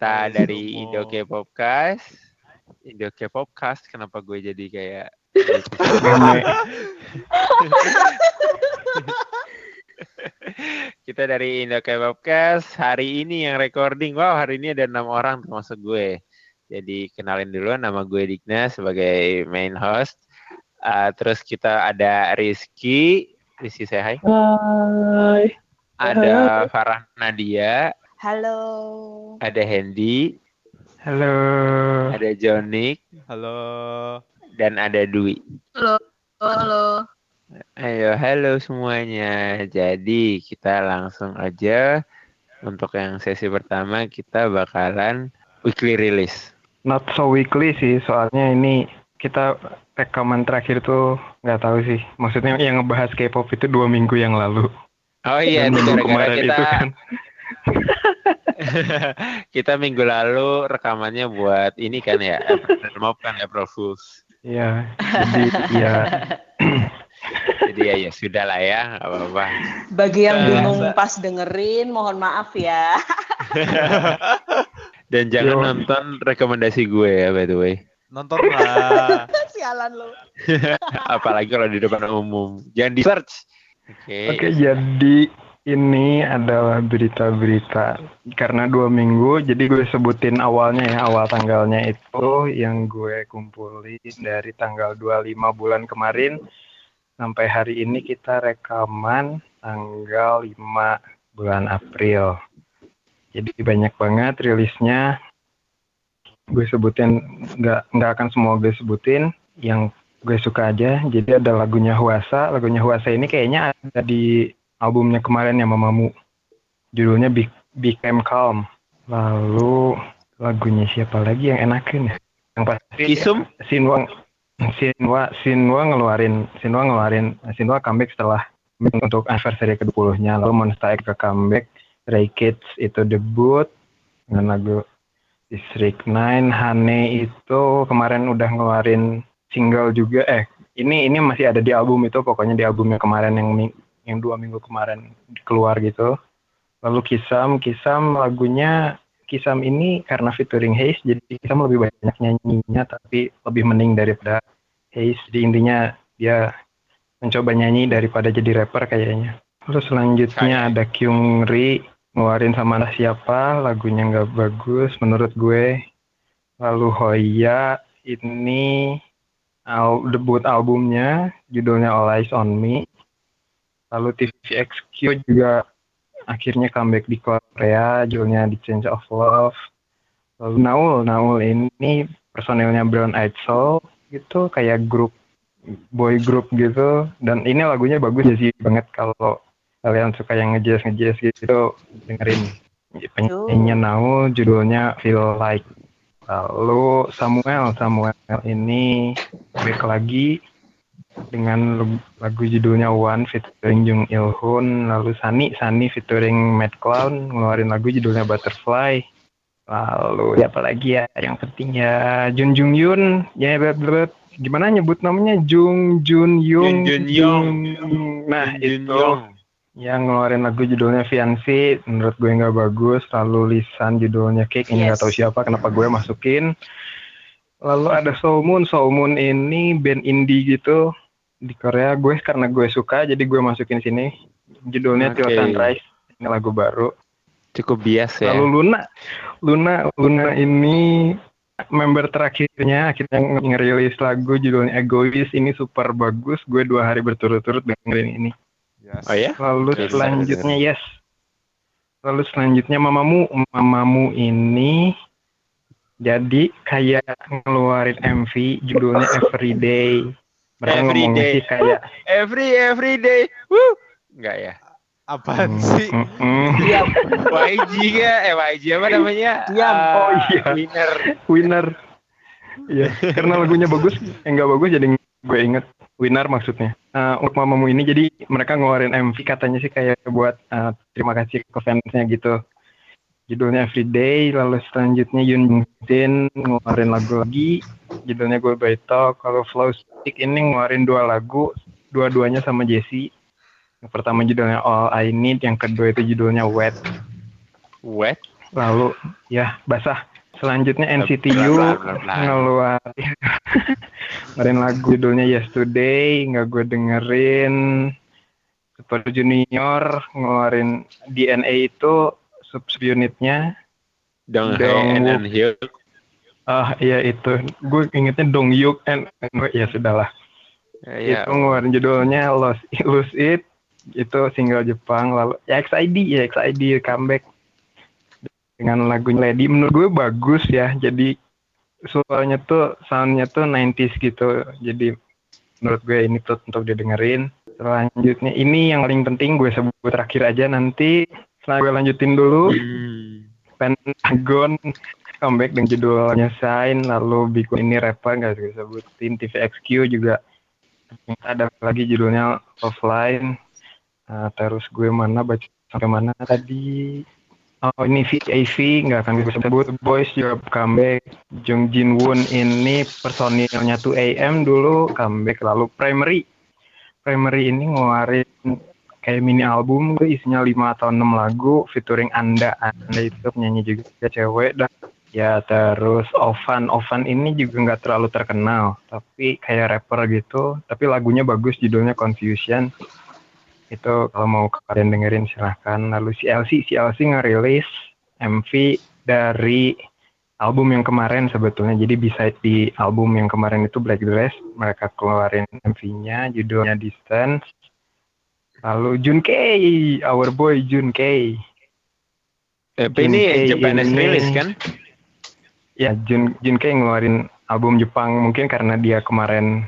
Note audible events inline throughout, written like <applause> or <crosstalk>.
Kita dari Indo K-Popcast. Indo K-Popcast, kenapa gue jadi kayak Kita dari Indo K-Popcast hari ini yang recording. Wow, hari ini ada enam orang termasuk gue. Jadi kenalin dulu nama gue Digna sebagai main host. Uh, terus kita ada Rizky. Rizky hai. Hai. Ada Farah Nadia. Halo. Ada Hendy. Halo. Ada Jonik. Halo. Dan ada Dwi. Halo. Halo. Ayo, halo semuanya. Jadi kita langsung aja untuk yang sesi pertama kita bakalan weekly release. Not so weekly sih, soalnya ini kita rekaman terakhir tuh nggak tahu sih. Maksudnya yang ngebahas K-pop itu dua minggu yang lalu. Oh iya, Dan itu minggu gara-gara kemarin kita itu kan. <laughs> kita minggu lalu rekamannya buat ini kan ya, Mop kan April Fools. Iya, jadi <laughs> ya Jadi ya ya sudah lah ya, nggak apa-apa. Bagi yang Eh, bingung pas dengerin, mohon maaf ya. <laughs> Dan jangan Yo. nonton rekomendasi gue ya by the way. Nonton lah. Sialan lu. Apalagi kalau di depan umum. Jangan di search. Oke. Oke, jadi ini adalah berita-berita karena dua minggu, jadi gue sebutin awalnya ya, awal tanggalnya itu yang gue kumpulin dari tanggal 25 bulan kemarin sampai hari ini kita rekaman tanggal 5 bulan April. Jadi banyak banget rilisnya. Gue sebutin nggak nggak akan semua gue sebutin, yang gue suka aja. Jadi ada lagunya Huasa. Lagunya Huasa ini kayaknya ada di albumnya kemarin yang Mamamu. Judulnya Be Became Calm. Lalu lagunya siapa lagi yang enakin ya? Yang pasti Kisum? Sinwa Sinwa Sinwa ngeluarin Sinwa ngeluarin Sinwa comeback setelah untuk anniversary ke-20-nya. Lalu Monsta X ke comeback, Ray Kids itu debut dengan lagu District 9, Hane itu kemarin udah ngeluarin single juga eh ini ini masih ada di album itu pokoknya di albumnya kemarin yang yang dua minggu kemarin keluar gitu. Lalu Kisam Kisam lagunya Kisam ini karena featuring Haze jadi Kisam lebih banyak nyanyinya tapi lebih mending daripada Haze. Jadi intinya dia mencoba nyanyi daripada jadi rapper kayaknya. Terus selanjutnya ada Kyungri ngeluarin sama entah siapa lagunya nggak bagus menurut gue. Lalu Hoya ini al- debut albumnya judulnya All Eyes on Me lalu TVXQ juga akhirnya comeback di Korea judulnya The Change of Love. Lalu Naul Naul ini personilnya Brown Eyed Soul gitu kayak grup boy group gitu. Dan ini lagunya bagus ya sih banget kalau kalian suka yang ngejazz ngejazz gitu dengerin penyanyinya Naul judulnya Feel Like. Lalu Samuel Samuel ini back lagi dengan lag- lagu judulnya One featuring Jung Il Hoon lalu Sunny. Sunny featuring Mad Clown ngeluarin lagu judulnya Butterfly. Lalu siapa lagi ya yang penting ya? Jun Jung Yun. Ya bla- bla- bla. gimana nyebut namanya? Jung Jun Yung. Jun Jun nah Jun itu yang ngeluarin lagu judulnya Fiancé menurut gue nggak bagus. Lalu Lisan judulnya Cake. Ini nggak Yes. tahu siapa kenapa gue masukin. Lalu ada Soul Moon Soul Moon ini band indie gitu di Korea gue karena gue suka jadi gue masukin sini judulnya Till Oke. Sunrise ini lagu baru Cukup bias ya. lalu Luna Luna Luna ini member terakhirnya akhirnya nge- ngerilis lagu judulnya Egois ini super bagus gue dua hari berturut-turut dengerin ini Yes. Oh ya? Lalu Oke, selanjutnya yes. Lalu selanjutnya mamamu, mamamu ini jadi kayak ngeluarin MV judulnya Everyday. Mereka Everyday. sih kayak <laughs> Every every day. Woo. Enggak ya? Apaan mm, sih? mm, mm. Diam. <laughs> YG ya? Eh YG apa namanya? Diam. Ah, Oh, iya. Winner. winner. Iya, karena lagunya bagus, yang nggak bagus jadi gue inget winner maksudnya. Eh, untuk mamamu ini jadi mereka ngeluarin MV katanya sih kayak buat eh, terima kasih ke fansnya gitu. Judulnya Everyday, lalu selanjutnya Yoon Jin ngeluarin lagu lagi, judulnya Goodbye Talk. Kalau Flow Stick ini ngeluarin dua lagu, dua-duanya sama Jessie. Yang pertama judulnya All I Need, yang kedua itu judulnya Wet. Wet. Lalu ya basah. Selanjutnya NCTU ngeluarin <laughs> ngeluarin lagu judulnya Yesterday nggak gue dengerin. Super Junior ngeluarin DNA itu sub unitnya. Dong Dong and Hyuk. Ah iya itu. Gue ingetnya Dong Yuk and, ya sudahlah. Ya, Itu ngeluarin judulnya Lost Lose It itu single Jepang lalu ya XID ya XID comeback dengan lagunya Lady menurut gue bagus ya jadi suaranya tuh soundnya tuh 90s gitu jadi menurut gue ini tuh untuk didengerin selanjutnya ini yang paling penting gue sebut terakhir aja nanti setelah gue lanjutin dulu Hmm. Pentagon comeback dengan judulnya Sign lalu bikin ini rapper nggak gue sebutin TVXQ juga. Ada lagi judulnya Offline. Nah, terus gue mana baca sampai mana tadi? Oh ini VAV nggak akan gue sebut. Boys juga comeback. Jung Jin Woon ini personilnya 2AM dulu comeback lalu Primary. Primary ini ngeluarin kayak mini album gue isinya 5 atau 6 lagu featuring Anda. Anda itu penyanyi juga cewek dan ya terus Ovan. Ovan ini juga nggak terlalu terkenal tapi kayak rapper gitu. Tapi lagunya bagus judulnya Confusion. Itu kalau mau kalian dengerin silahkan. Lalu CLC CLC ngerilis MV dari album yang kemarin sebetulnya. Jadi bisa di album yang kemarin itu Black Dress mereka keluarin MV-nya judulnya Distance lalu Jun Kei our boy Jun Kei Tapi ini Jin Japanese ini- release kan? ya Jun Jun Kei ngeluarin album Jepang mungkin karena dia kemarin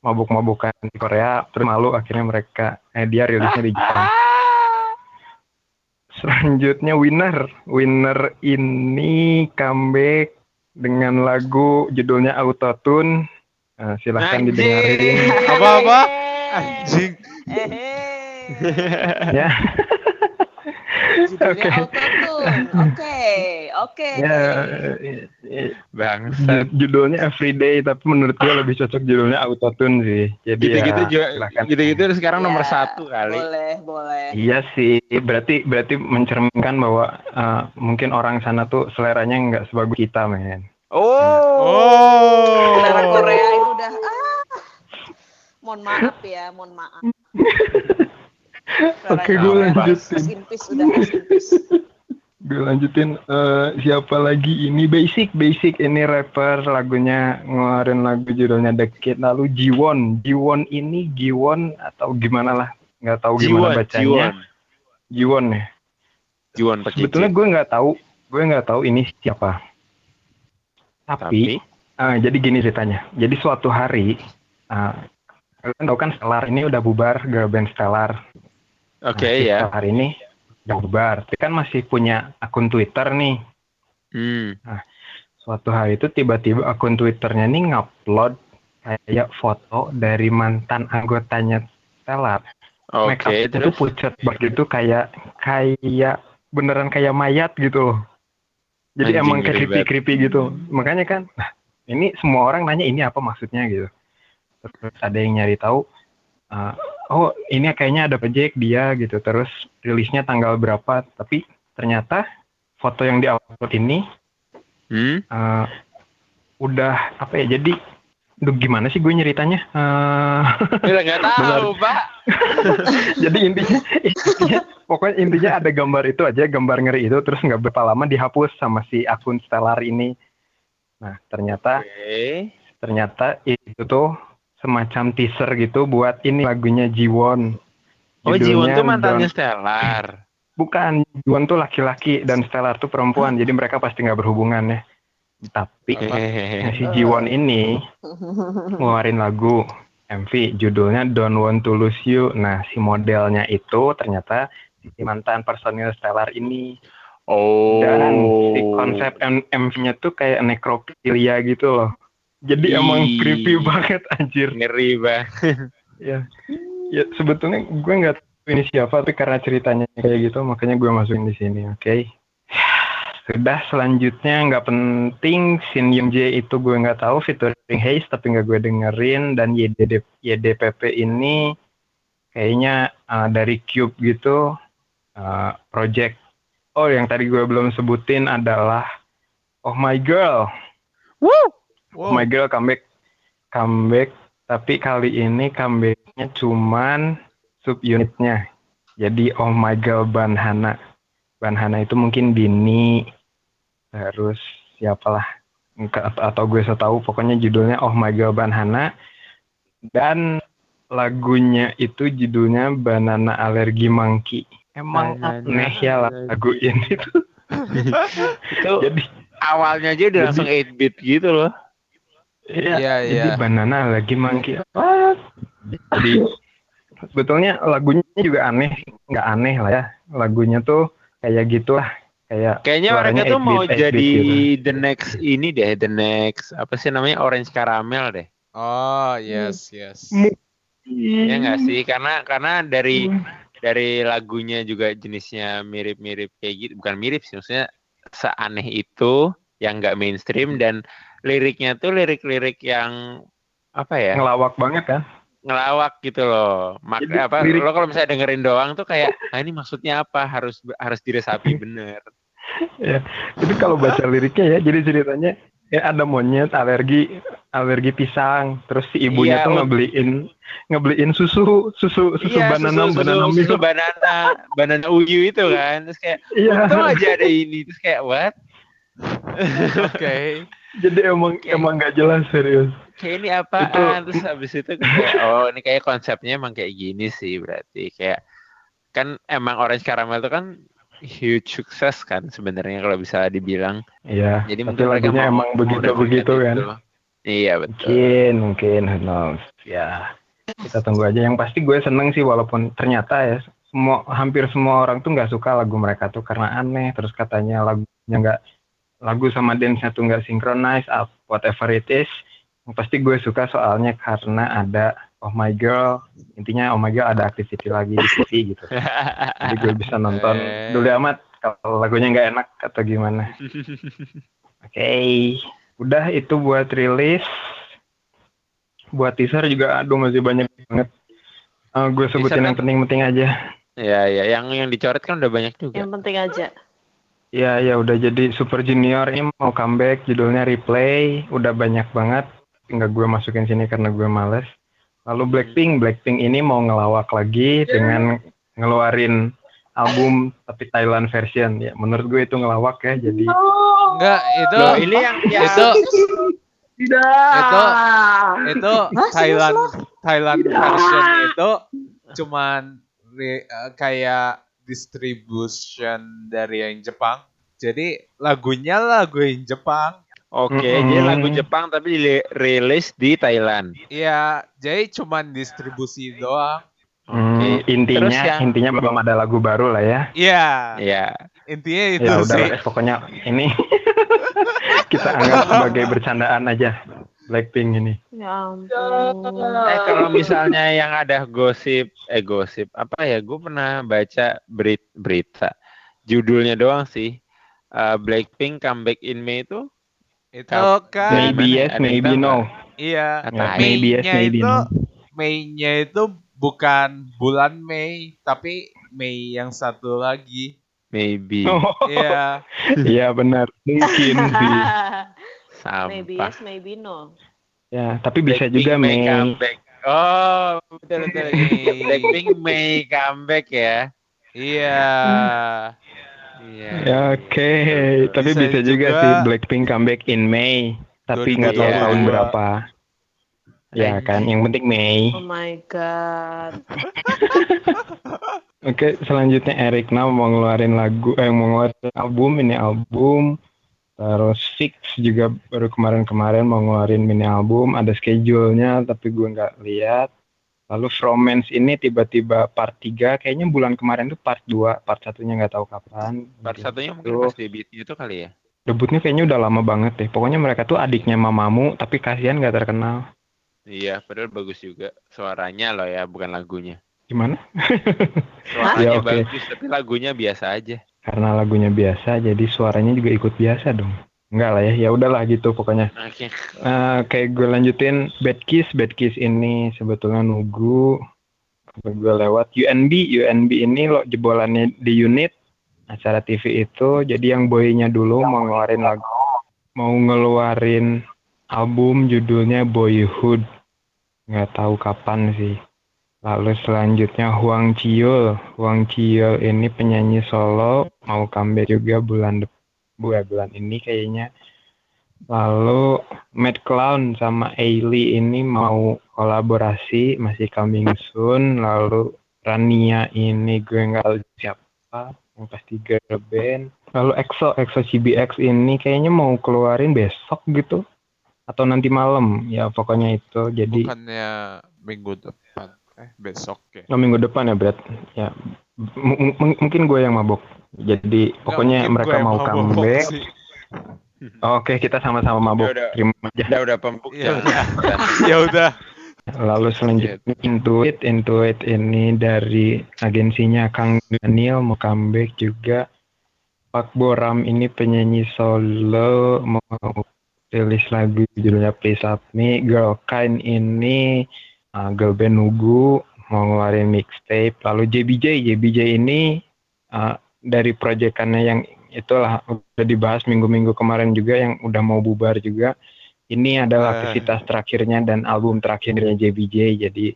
mabuk-mabukan di Korea terus malu akhirnya mereka eh dia rilisnya di Jepang <laughs> selanjutnya Winner Winner ini comeback dengan lagu judulnya Autotune Nah, silahkan Anjing. didengarin Apa-apa? Anjing. <laughs> Ya Judulnya Oke. Oke, oke. ya eh, Bangsat. ju- judulnya Everyday tapi menurut gue lebih cocok judulnya Autotune sih jadi Gitu-gitu ya, juga, gitu-gitu sekarang nomor Ya, satu kali. Boleh, boleh. Iya sih, berarti berarti mencerminkan bahwa uh, mungkin orang sana tuh seleranya nggak sebagus kita, men. Oh. Selera Oh. Korea itu udah ah. Mohon maaf ya, mohon maaf. <laughs> Oke, gue lanjutin. <laughs> Gue lanjutin eh, siapa lagi? Ini Basic. Basic ini rapper lagunya ngeluarin lagu judulnya The Kid. Lalu Jiwon. Jiwon ini Jiwon atau gimana lah? Nggak tahu gimana Jiwon, bacanya. Jiwon. Jiwon ya? Jiwon pakai sebetulnya gue nggak tahu gue nggak tahu ini siapa. Tapi, eh, jadi gini ceritanya. Jadi suatu hari eh, kalian tahu kan Stellar ini udah bubar girl band Stellar Oke Nah, si ya. Stellar ini udah bubar tapi kan masih punya akun Twitter nih Hmm. suatu hari itu tiba-tiba akun Twitternya nih ngupload kayak foto dari mantan anggotanya Stellar make Oke, up itu terus pucat banget gitu kayak kayak beneran kayak mayat gitu loh. Jadi Anjing, emang kayak creepy creepy gitu. Makanya kan, nah ini semua orang nanya ini apa maksudnya gitu. Terus ada yang nyari tahu, uh, oh ini kayaknya ada project dia gitu. Terus rilisnya tanggal berapa? Tapi ternyata foto yang diupload ini Hmm? uh, udah apa ya? Jadi, duh gimana sih gue nyeritanya? Uh, Udah nggak <laughs> tahu, Pak. <laughs> jadi intinya, intinya pokoknya intinya ada gambar itu aja gambar ngeri itu terus nggak berapa lama dihapus sama si akun Stellar ini nah ternyata Oke. ternyata itu tuh semacam teaser gitu buat ini lagunya Jiwon Oh, Jiwon tuh mantannya Don't- Stellar. bukan Jiwon tuh laki-laki dan Stellar tuh perempuan jadi mereka pasti nggak berhubungan ya tapi Hehehe. <laughs> si Jiwon ini ngeluarin lagu MV judulnya Don't Want to Lose You. Nah, si modelnya itu ternyata si mantan personil Stellar ini. Oh. Dan si konsep M- MV-nya tuh kayak nekrofilia gitu loh. Jadi Ih. emang creepy <laughs> banget anjir. ngeri banget. Ya. Ya sebetulnya gue nggak tahu ini siapa tapi karena ceritanya kayak gitu makanya gue masukin di sini, oke? Sudah selanjutnya nggak penting Shin Young Jae itu gue nggak tahu featuring Haze tapi nggak gue dengerin dan YDD, YDPP ini kayaknya uh, dari Cube gitu uh, project oh yang tadi gue belum sebutin adalah Oh My Girl. Woo! Oh My Girl comeback comeback tapi kali ini comebacknya cuman subunitnya. Jadi Oh My Girl Banhana. Banhana itu mungkin Dini terus siapalah atau, atau gue so tahu pokoknya judulnya Oh My Girl Banhana dan lagunya itu judulnya Banana Allergy Monkey. Emang Banana aneh ya lagu ini tuh. <laughs> Itu <laughs> Jadi awalnya aja udah Jadi- langsung 8 bit gitu loh. Iya, Iya, jadi iya. banana lagi monkey. What? Jadi sebetulnya lagunya juga aneh, nggak aneh lah ya. Lagunya tuh kayak gitulah, kayak Kayaknya mereka tuh 8-bit, mau 8-bit jadi gitu. the next ini deh, the next apa sih namanya Orange Caramel deh. Oh, yes, yes. Ya nggak sih? Karena karena dari Hmm. dari lagunya juga jenisnya mirip-mirip kayak gitu, bukan mirip sih, maksudnya seaneh itu yang nggak mainstream dan liriknya tuh lirik-lirik yang apa ya ngelawak banget kan? ngelawak gitu loh. Mak Jadi apa lirik- lo kalau misalnya dengerin doang tuh kayak ah ini maksudnya apa harus harus diresapi <laughs> bener. Ya, itu kalau baca liriknya ya, jadi ceritanya ya ada monyet alergi alergi pisang, terus si ibunya Iya, tuh oh. ngebeliin ngebeliin susu susu susu iya, banana susu, banana susu, susu banana, banana uyu itu kan. Terus kayak Iya. untung aja ada ini. Terus kayak what? Oke. Jadi emang Oke. emang nggak jelas serius. kayak ini apaan Itu- terus habis itu kayak <laughs> oh ini kayak konsepnya emang kayak gini sih berarti kayak kan emang Orange Caramel itu kan huge sukses kan sebenarnya kalau bisa dibilang Iya. jadi mungkin lagunya mau- emang begitu begitu kan. itu. iya betul Mungkin, mungkin, who knows. Ya, kita tunggu aja. Yang pasti gue seneng sih walaupun ternyata ya semua hampir semua orang tuh nggak suka lagu mereka tuh karena aneh. Terus katanya lagunya nggak lagu sama dance-nya tuh nggak synchronize, up whatever it is. Yang pasti gue suka soalnya karena ada Oh My Girl. Intinya Oh My Girl ada activity lagi di TV gitu. Jadi gue bisa nonton Eh. dulu amat kalau lagunya nggak enak atau gimana. <laughs> Oke, udah itu buat rilis. Buat teaser juga aduh masih banyak banget. Eh, gue sebutin Teaser yang kan- penting-penting aja. ya ya yang yang dicoret kan udah banyak juga Yang penting aja. Ya ya udah jadi Super Junior ini mau comeback judulnya Replay. Udah banyak banget. Tinggal gue masukin sini karena gue males. Lalu Blackpink, Blackpink ini mau ngelawak lagi dengan ngeluarin album tapi Thailand version ya. Menurut gue itu ngelawak ya. Jadi Enggak, itu Loh, ini yang, <laughs> yang itu Tidak. Itu itu Thailand Thailand version itu cuman re- eh, kayak distribution dari yang Jepang. Jadi lagunya lagu yang Jepang. oke Mm-mm. jadi lagu Jepang tapi dirilis di Thailand Iya, jadi cuman distribusi doang. hmm, intinya Terus yang- intinya belum ada lagu baru lah ya. Iya, ya intinya itu ya sih. udah pokoknya ini <laughs> kita anggap sebagai bercandaan aja Blackpink ini. Ya ampun. Eh kalau misalnya yang ada gosip, eh gosip apa ya? Gue pernah baca berit- berita, judulnya doang sih. Eh, Blackpink comeback in May itu Itu kan Maybe yes, maybe no. iya. Ya, May- maybe yes, May-nya maybe itu no. Mei-nya itu bukan bulan Mei, tapi Mei yang satu lagi. maybe Iya. <laughs> Iya benar, mungkin sih. <laughs> maybe sampah. yes, maybe no. Ya, tapi bisa Blackpink juga May Mei. comeback. Oh betul betul. May. <laughs> Blackpink May comeback ya. Iya. Iya. Ya, Oke, tapi Bisa bisa, juga, juga sih Blackpink comeback in May, tapi nggak tahu 2022. tahun berapa. Ya kan, yang penting Mei. Oh my god. <laughs> Oke, selanjutnya Eric Now mau ngeluarin lagu, eh mau ngeluarin album, ini album. Terus Six juga baru kemarin-kemarin mau ngeluarin mini album, ada schedule-nya tapi gue nggak lihat. Lalu Fromance ini tiba-tiba part 3, kayaknya bulan kemarin tuh part 2, part satunya nggak tahu kapan. Part satunya mungkin Tuh. pas debutnya itu kali ya. Debutnya kayaknya udah lama banget deh. Pokoknya mereka tuh adiknya mamamu, tapi kasihan nggak terkenal. Iya, padahal bagus juga suaranya loh ya, bukan lagunya. Gimana? Suaranya <laughs> Ya, oke. bagus, tapi lagunya biasa aja. Karena lagunya biasa, jadi suaranya juga ikut biasa dong. Enggak lah ya, ya udahlah gitu pokoknya. Oke. Eh, kayak gue lanjutin Bad Kiss, Bad Kiss ini sebetulnya nunggu gue lewat UNB, UNB ini lo jebolannya di unit acara TV itu. Jadi yang boynya dulu mau ngeluarin lagu, mau ngeluarin album judulnya Boyhood. Nggak tahu kapan sih. Lalu selanjutnya Huang Chiul. Huang Chiul ini penyanyi solo mau comeback juga bulan depan bulan ini kayaknya. Lalu Mad Clown sama Ailey ini mau kolaborasi masih coming soon. Lalu Rania ini gue nggak tahu siapa yang pasti girl band. Lalu EXO EXO CBX ini kayaknya mau keluarin besok gitu atau nanti malam ya pokoknya itu jadi Bukannya minggu depan. Eh, besok ya. Oh, minggu depan ya Brad ya M- m- mungkin gue yang mabok jadi pokoknya Nggak mungkin mereka mau comeback sih. oke kita sama-sama mabok Udah, udah. terima aja Udah udah pembuk Iya. ya. <laughs> ya udah. lalu selanjutnya Intuit Intuit ini dari agensinya Kang Daniel mau comeback juga Pak Boram ini penyanyi solo mau rilis lagu judulnya Please Love Me Girl Kind ini uh, girl band Nugu mau ngeluarin mixtape lalu JBJ JBJ ini uh, dari proyekannya yang itulah udah dibahas minggu-minggu kemarin juga yang udah mau bubar juga ini adalah Eh. aktivitas terakhirnya dan album terakhirnya JBJ jadi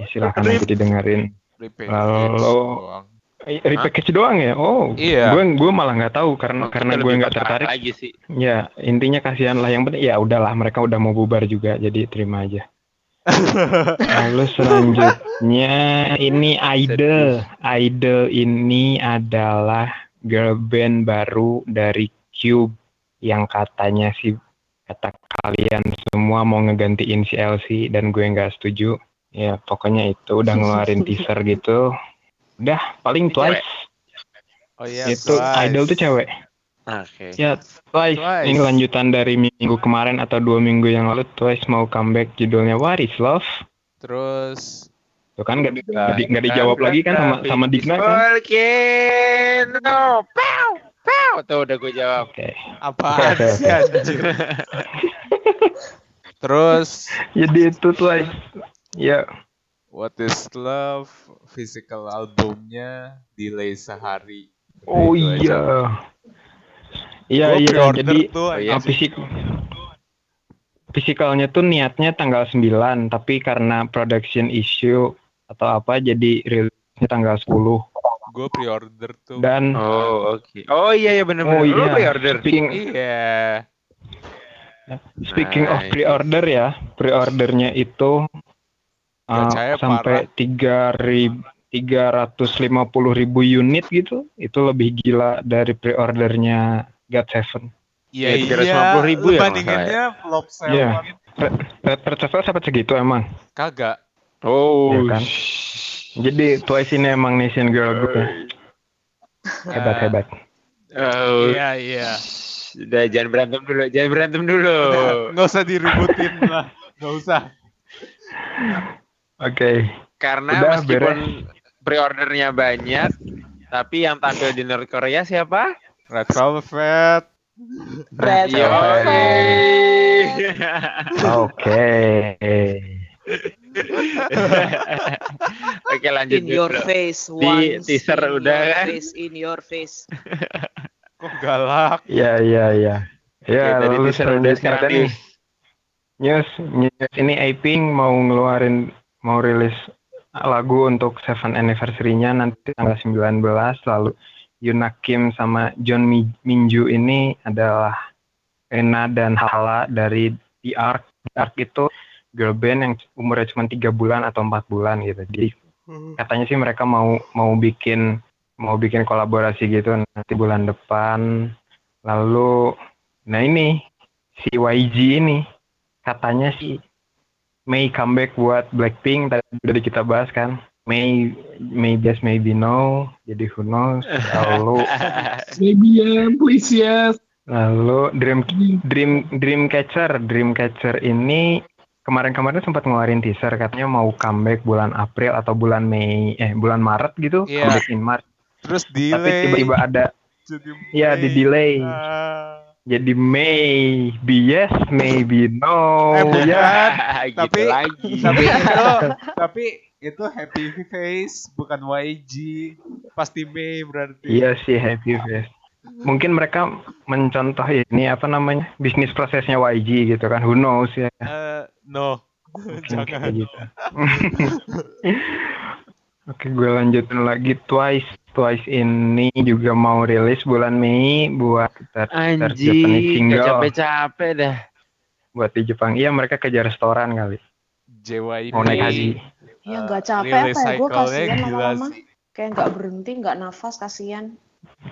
ya silahkan Rip. nanti didengerin Repackage Lalu-. Eh, repackage doang ya oh Iya. gue gue malah nggak tahu karena karena gue nggak tertarik lagi sih. ya intinya kasihan lah yang penting ya udahlah mereka udah mau bubar juga jadi terima aja Lalu selanjutnya ini Idol. Idol ini adalah girl band baru dari Cube yang katanya sih kata kalian semua mau ngegantiin si LC dan gue nggak setuju. Ya pokoknya itu udah ngeluarin teaser gitu. Udah paling Twice. Oh iya, itu Twice. Idol tuh cewek. Oke. Ya Twice. Twice. Ini lanjutan dari minggu kemarin atau dua minggu yang lalu Twice mau comeback judulnya What is Love. Terus Tuh kan nggak di- nggak di- nggak dijawab lagi kan sama sama Digna kan? Volcano. Pow, pow. Tuh udah gue jawab. Oke. apaan Oke, oke, sih anjir? Terus Jadi itu Twice. Ya, What is Love physical albumnya delay sehari. oh Itu aja. Iya. Iya iya jadi tuh, Oh, iya ah, fisik fisikalnya tuh niatnya tanggal 9 tapi karena production issue atau apa jadi rilisnya tanggal 10 gue pre-order tuh. dan Oh oke. Oh iya iya benar oh benar. Lu iya pre-order. speaking Iya. speaking of Nice. pre-order ya pre-ordernya itu uh, sampai tiga ribu tiga ratus lima puluh ribu unit gitu itu lebih gila dari pre-ordernya God Seven Iya Ya, iya. 350 ribu ya, bandinginnya flop seven. Iya. Red Red Seven sampai segitu emang Kagak. Oh. Iya kan? jadi Twice ini emang nation girl group ya. hebat Ah. hebat Oh. Iya iya. Udah jangan berantem dulu, jangan berantem dulu. Nggak usah diributin lah. Nggak usah. oke Karena Udah, meskipun pre-ordernya banyak, tapi yang tampil di North Korea siapa? Red Velvet. Red Velvet. <laughs> oke <laughs> Oke lanjut In your dulu. face, Di teaser in udah your kan? face, in your face. <laughs> Kok galak? ya ya ya ya lalu teaser udah sekarang tadi news. news news ini Aping mau ngeluarin mau rilis lagu untuk Seven Anniversary-nya nanti tanggal 19 lalu Yuna Kim sama John Mi- Minju ini adalah Ena dan Hala dari The Ark. The Ark itu girl band yang umurnya cuma tiga bulan atau empat bulan gitu. Jadi katanya sih mereka mau mau bikin mau bikin kolaborasi gitu nanti bulan depan. Lalu, nah ini si YG ini katanya sih May comeback buat Blackpink tadi udah kita bahas kan. May May yes maybe no. Jadi who knows. Lalu <laughs> Maybe yeah, please yes. Lalu Dream Dream Dreamcatcher, Dreamcatcher ini kemarin-kemarin sempat ngeluarin teaser katanya mau comeback bulan April atau bulan Mei eh bulan Maret gitu, Iya. comeback in March. Terus Tapi delay. tiba-tiba ada <laughs> Jadi ya di May. delay. Ah. Jadi maybe yes, maybe no. Eh, bukan. ya. <laughs> gitu Tapi- lagi. tapi itu tapi itu happy face bukan YG. Pasti Mei berarti. Iya sih happy face. Mungkin mereka mencontoh ini apa namanya bisnis prosesnya YG gitu kan. Who knows ya. Eh, no. Mungkin <laughs> Jangan. gitu. <laughs> Oke, gue lanjutin lagi Twice. Twice ini juga mau rilis bulan Mei buat Anjing, gak single capek-capek dah. buat di Jepang. Iya, mereka kejar restoran kali. JYP. Mau naik haji. Ya eh, nggak capek apa ya, gue kasihan lama-lama. Kayak nggak berhenti, nggak nafas, kasihan.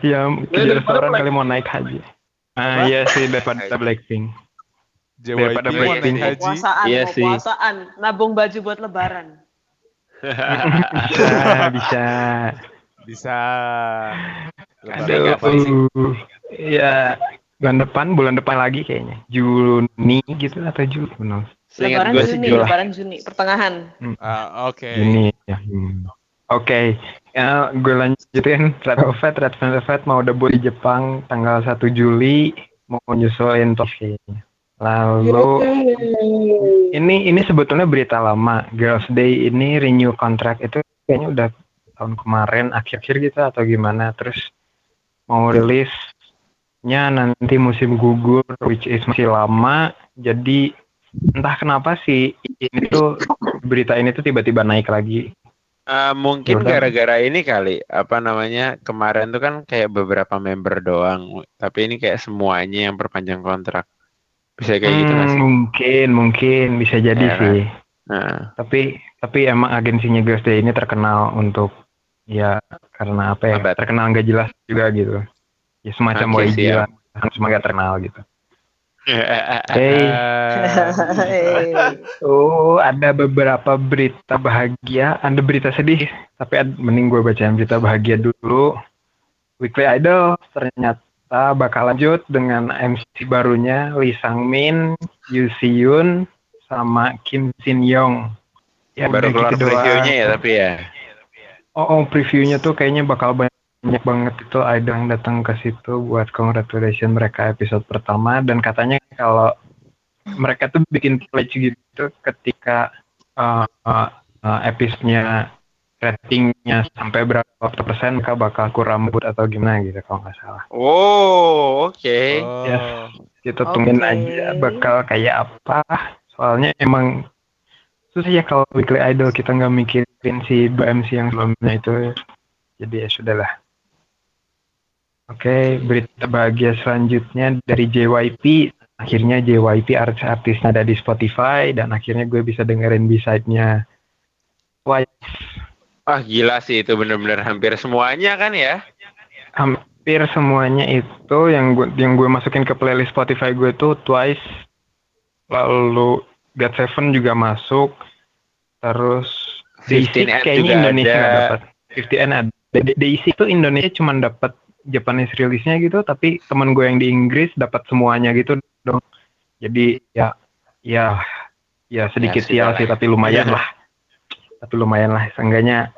Iya, daripada restoran Black- kali mau naik haji. Ah, iya sih daripada Blackpink. JYP Daripada Blackpink. haji. Puasaan, Iya sih. puasaan, nabung baju buat lebaran. bisa, <laughs> bisa. Bisa. Lebaran Aduh, kapan sih? Iya, bulan depan, bulan depan lagi kayaknya. Juni gitu atau Juli. Seingat lebaran gue sih Juni, Juli. lebaran Juni, pertengahan. Ah, Oke. Juni ya. hmm. Oke, ya, gue lanjutin Red Velvet, Red Velvet mau debut di Jepang tanggal 1 Juli, mau nyusulin top. Lalu ini ini sebetulnya berita lama. Girls Day ini renew kontrak itu kayaknya udah tahun kemarin akhir-akhir gitu atau gimana. Terus mau rilisnya nanti musim gugur which is masih lama. Jadi entah kenapa sih ini tuh berita ini tuh tiba-tiba naik lagi. Eh, mungkin gara-gara ini kali apa namanya kemarin tuh kan kayak beberapa member doang tapi ini kayak semuanya yang perpanjang kontrak bisa kayak gitu Hmm, sih mungkin mungkin bisa jadi Ya kan? sih. nah, Tapi tapi emang agensinya Girls Day ini terkenal untuk ya karena apa ya? Lambat. Terkenal nggak jelas juga gitu. Ya semacam Oke, YG lah. Kan terkenal gitu. Eh. <laughs> Eh, Oh, ada beberapa berita bahagia, ada berita sedih, tapi ad- mending gue bacain berita bahagia dulu. Weekly Idol ternyata bakal lanjut dengan MC barunya Lee Sang Min, Yoo Si Yoon, sama Kim Shin Young. Ya, baru keluar gitu previewnya ya tapi ya Oh, oh, previewnya tuh kayaknya bakal banyak banget itu idol yang datang ke situ buat congratulation mereka episode pertama dan katanya kalau mereka tuh bikin pledge gitu ketika uh, uh, uh, episodenya ratingnya sampai berapa persen mereka bakal kurang rambut atau gimana gitu kalau nggak salah. oh oke oh. Ya. Kita tungguin Oke. aja bakal kayak apa. Soalnya emang susah ya kalau weekly idol kita nggak mikirin si MC yang sebelumnya itu. Jadi ya sudahlah. Oke, berita bahagia selanjutnya dari JYP. Akhirnya JYP artis-artisnya ada di Spotify dan akhirnya gue bisa dengerin B-side-nya. Twice. wah gila sih itu bener-bener hampir semuanya kan ya? Hampir semuanya itu yang gue yang gue masukin ke playlist Spotify gue tuh Twice. Lalu God Seven juga masuk. Terus 15 Day6 Ad kayaknya Indonesia nggak dapat 15 ada. Day- Day6 itu Indonesia cuma dapat Japanese rilisnya gitu tapi teman gue yang di Inggris dapat semuanya gitu dong jadi ya ya ya sedikit Ya, sial sih tapi lumayan lah tapi lumayan lah seenggaknya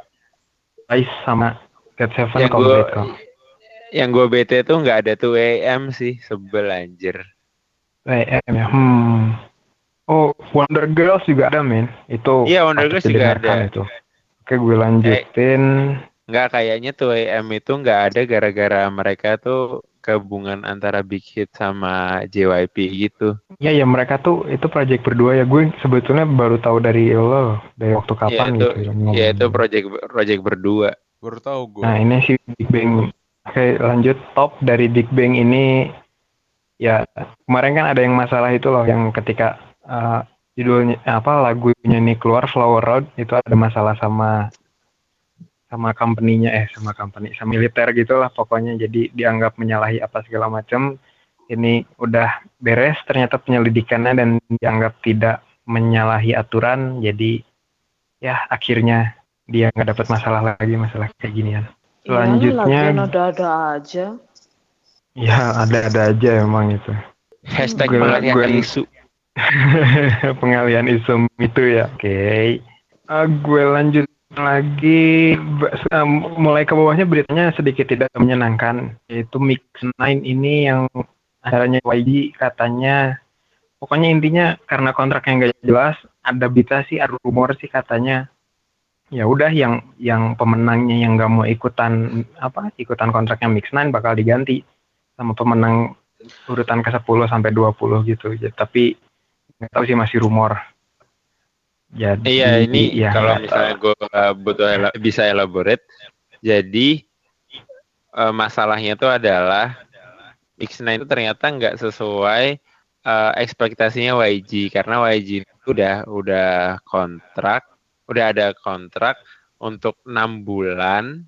Twice sama God Seven yang gue yang gue bete tuh nggak ada tuh AM sih sebel anjir WM ya. Hmm. Oh, Wonder Girls juga ada, men. Itu. Iya, Wonder Girls juga ada. Itu. Oke, gue lanjutin. Nggak kayaknya tuh AM itu nggak ada gara-gara mereka tuh gabungan antara Big Hit sama JYP gitu Ya, ya mereka tuh itu project berdua ya. Gue sebetulnya baru tahu dari lo dari waktu ya kapan itu gitu. ya itu project project berdua Baru tahu gue. Nah, ini si Big Bang. Oke, lanjut top dari Big Bang ini ya kemarin kan ada yang masalah itu loh yang ketika eh, judulnya apa lagunya ini keluar Flower Road itu ada masalah sama sama company-nya eh sama company sama militer gitulah pokoknya. Jadi dianggap menyalahi apa segala macam. Ini udah beres ternyata penyelidikannya dan dianggap tidak menyalahi aturan. Jadi ya akhirnya dia nggak dapat masalah lagi masalah kayak ginian Selanjutnya- Iyalah, lagian ada-ada aja. ya ada-ada aja emang itu. Hashtag Gue- gue- isu. <laughs> Pengalihan isu itu ya. Oke. Eh, gue lanjut lagi mulai ke bawahnya beritanya sedikit tidak menyenangkan yaitu Mix 9 ini yang acaranya YG katanya pokoknya intinya karena kontrak yang gak jelas ada berita sih ada rumor sih katanya ya udah yang yang pemenangnya yang nggak mau ikutan apa ikutan kontraknya Mix Nine bakal diganti sama pemenang urutan ke 10 sampai 20 gitu. Ya, tapi nggak tahu sih masih rumor. Jadi Iya ini ya, kalau misalnya gue butuh ela- bisa elaborate, jadi eh, masalahnya itu adalah X9 itu ternyata nggak sesuai eh, ekspektasinya YG karena YG itu udah udah kontrak, udah ada kontrak untuk enam bulan,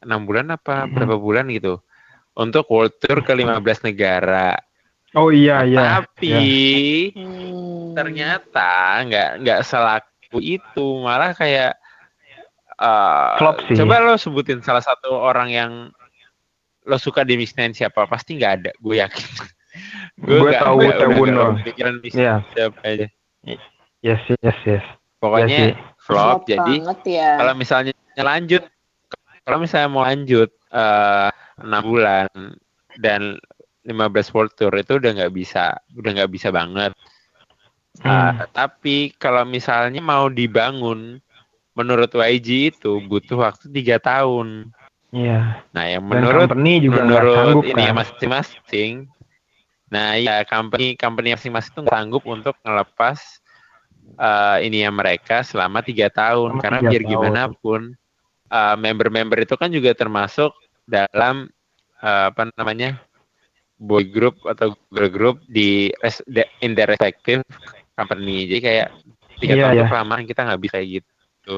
enam bulan apa Mhm. berapa bulan gitu, untuk World Tour ke 15 negara. Oh iya iya. Tapi iya. Ternyata nggak nggak selaku itu malah kayak eh, Flop sih. coba lo sebutin salah satu orang yang lo suka di Mix Nine siapa pasti nggak ada gue yakin <laughs> Gue tahu kepikiran Mix Iya. Nine siapa aja Yes yes yes. pokoknya Iya sih. flop jadi banget ya. kalau misalnya lanjut kalau misalnya mau lanjut eh, enam bulan dan 15 World Tour itu udah nggak bisa udah nggak bisa banget Hmm. Uh, tapi kalau misalnya mau dibangun, menurut YG itu butuh waktu tiga tahun. Iya. Nah, yang menurut company juga menurut sanggup ini kan. ya masing-masing, nah ya company company masing-masing itu sanggup untuk ngelepas uh, ini ya mereka selama tiga tahun Selama karena tiga biar tahun. gimana pun uh, member-member itu kan juga termasuk dalam uh, apa namanya boy group atau girl group di res- de- in their respective company. Jadi kayak tiga Iya, tahun iya. itu kelamaan kita nggak bisa gitu.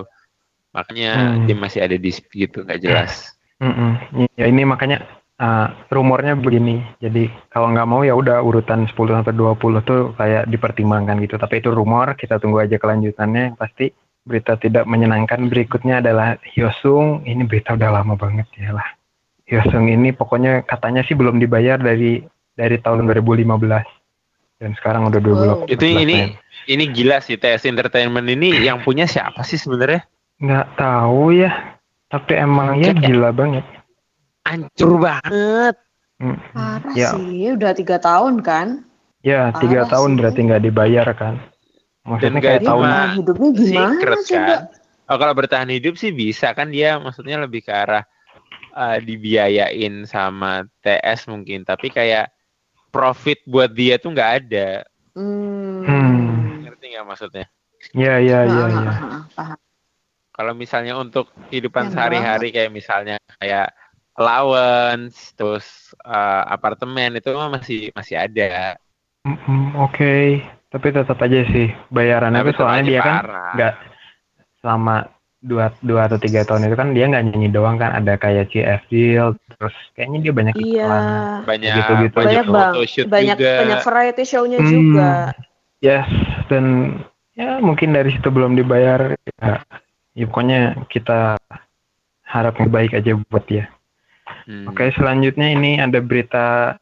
Makanya Hmm. dia masih ada di gitu nggak jelas. Mm-mm. Ya ini makanya uh, rumornya begini. Jadi kalau nggak mau ya udah urutan 10 sampai 20 tuh kayak dipertimbangkan gitu. Tapi itu rumor, kita tunggu aja kelanjutannya. Yang Pasti berita tidak menyenangkan berikutnya adalah Hyosung. Ini berita udah lama banget ya lah. Hyosung ini pokoknya katanya sih belum dibayar dari dari tahun 2015. Dan sekarang udah 2018. Wow. Itu ini ini gila sih TS Entertainment ini yang punya siapa sih sebenarnya? nggak tahu ya. Tapi emang ya Kayak- gila banget. Hancur banget. Mm. Parah Ya. sih, udah tiga tahun kan? Ya, tiga Parah tahun sih. berarti nggak dibayar kan? Maksudnya kayak tahun hidupnya gimana Secret coba? kan? Oh, kalau bertahan hidup sih bisa kan dia maksudnya lebih ke arah uh, dibiayain sama TS mungkin, tapi kayak profit buat dia tuh nggak ada. Hmm. Hmm. Ngerti nggak maksudnya? Ya, ya, ya, ya. paham. Kalau misalnya untuk kehidupan Yang sehari-hari kayak misalnya kayak allowance, terus uh, apartemen itu mah masih masih ada. Mm, Oke, tapi tetap aja sih bayarannya Tapi soalnya dia kan parah. nggak selama dua dua atau tiga tahun itu kan dia nggak nyanyi doang kan ada kayak CF Deal terus kayaknya dia banyak Iya. iklan banyak Gitu-gitu. banyak, Banyak bang, banyak juga. banyak variety show-nya Hmm. juga. yes dan ya mungkin dari situ belum dibayar ya, ya pokoknya kita harap yang baik aja buat dia Hmm. Oke, selanjutnya ini ada berita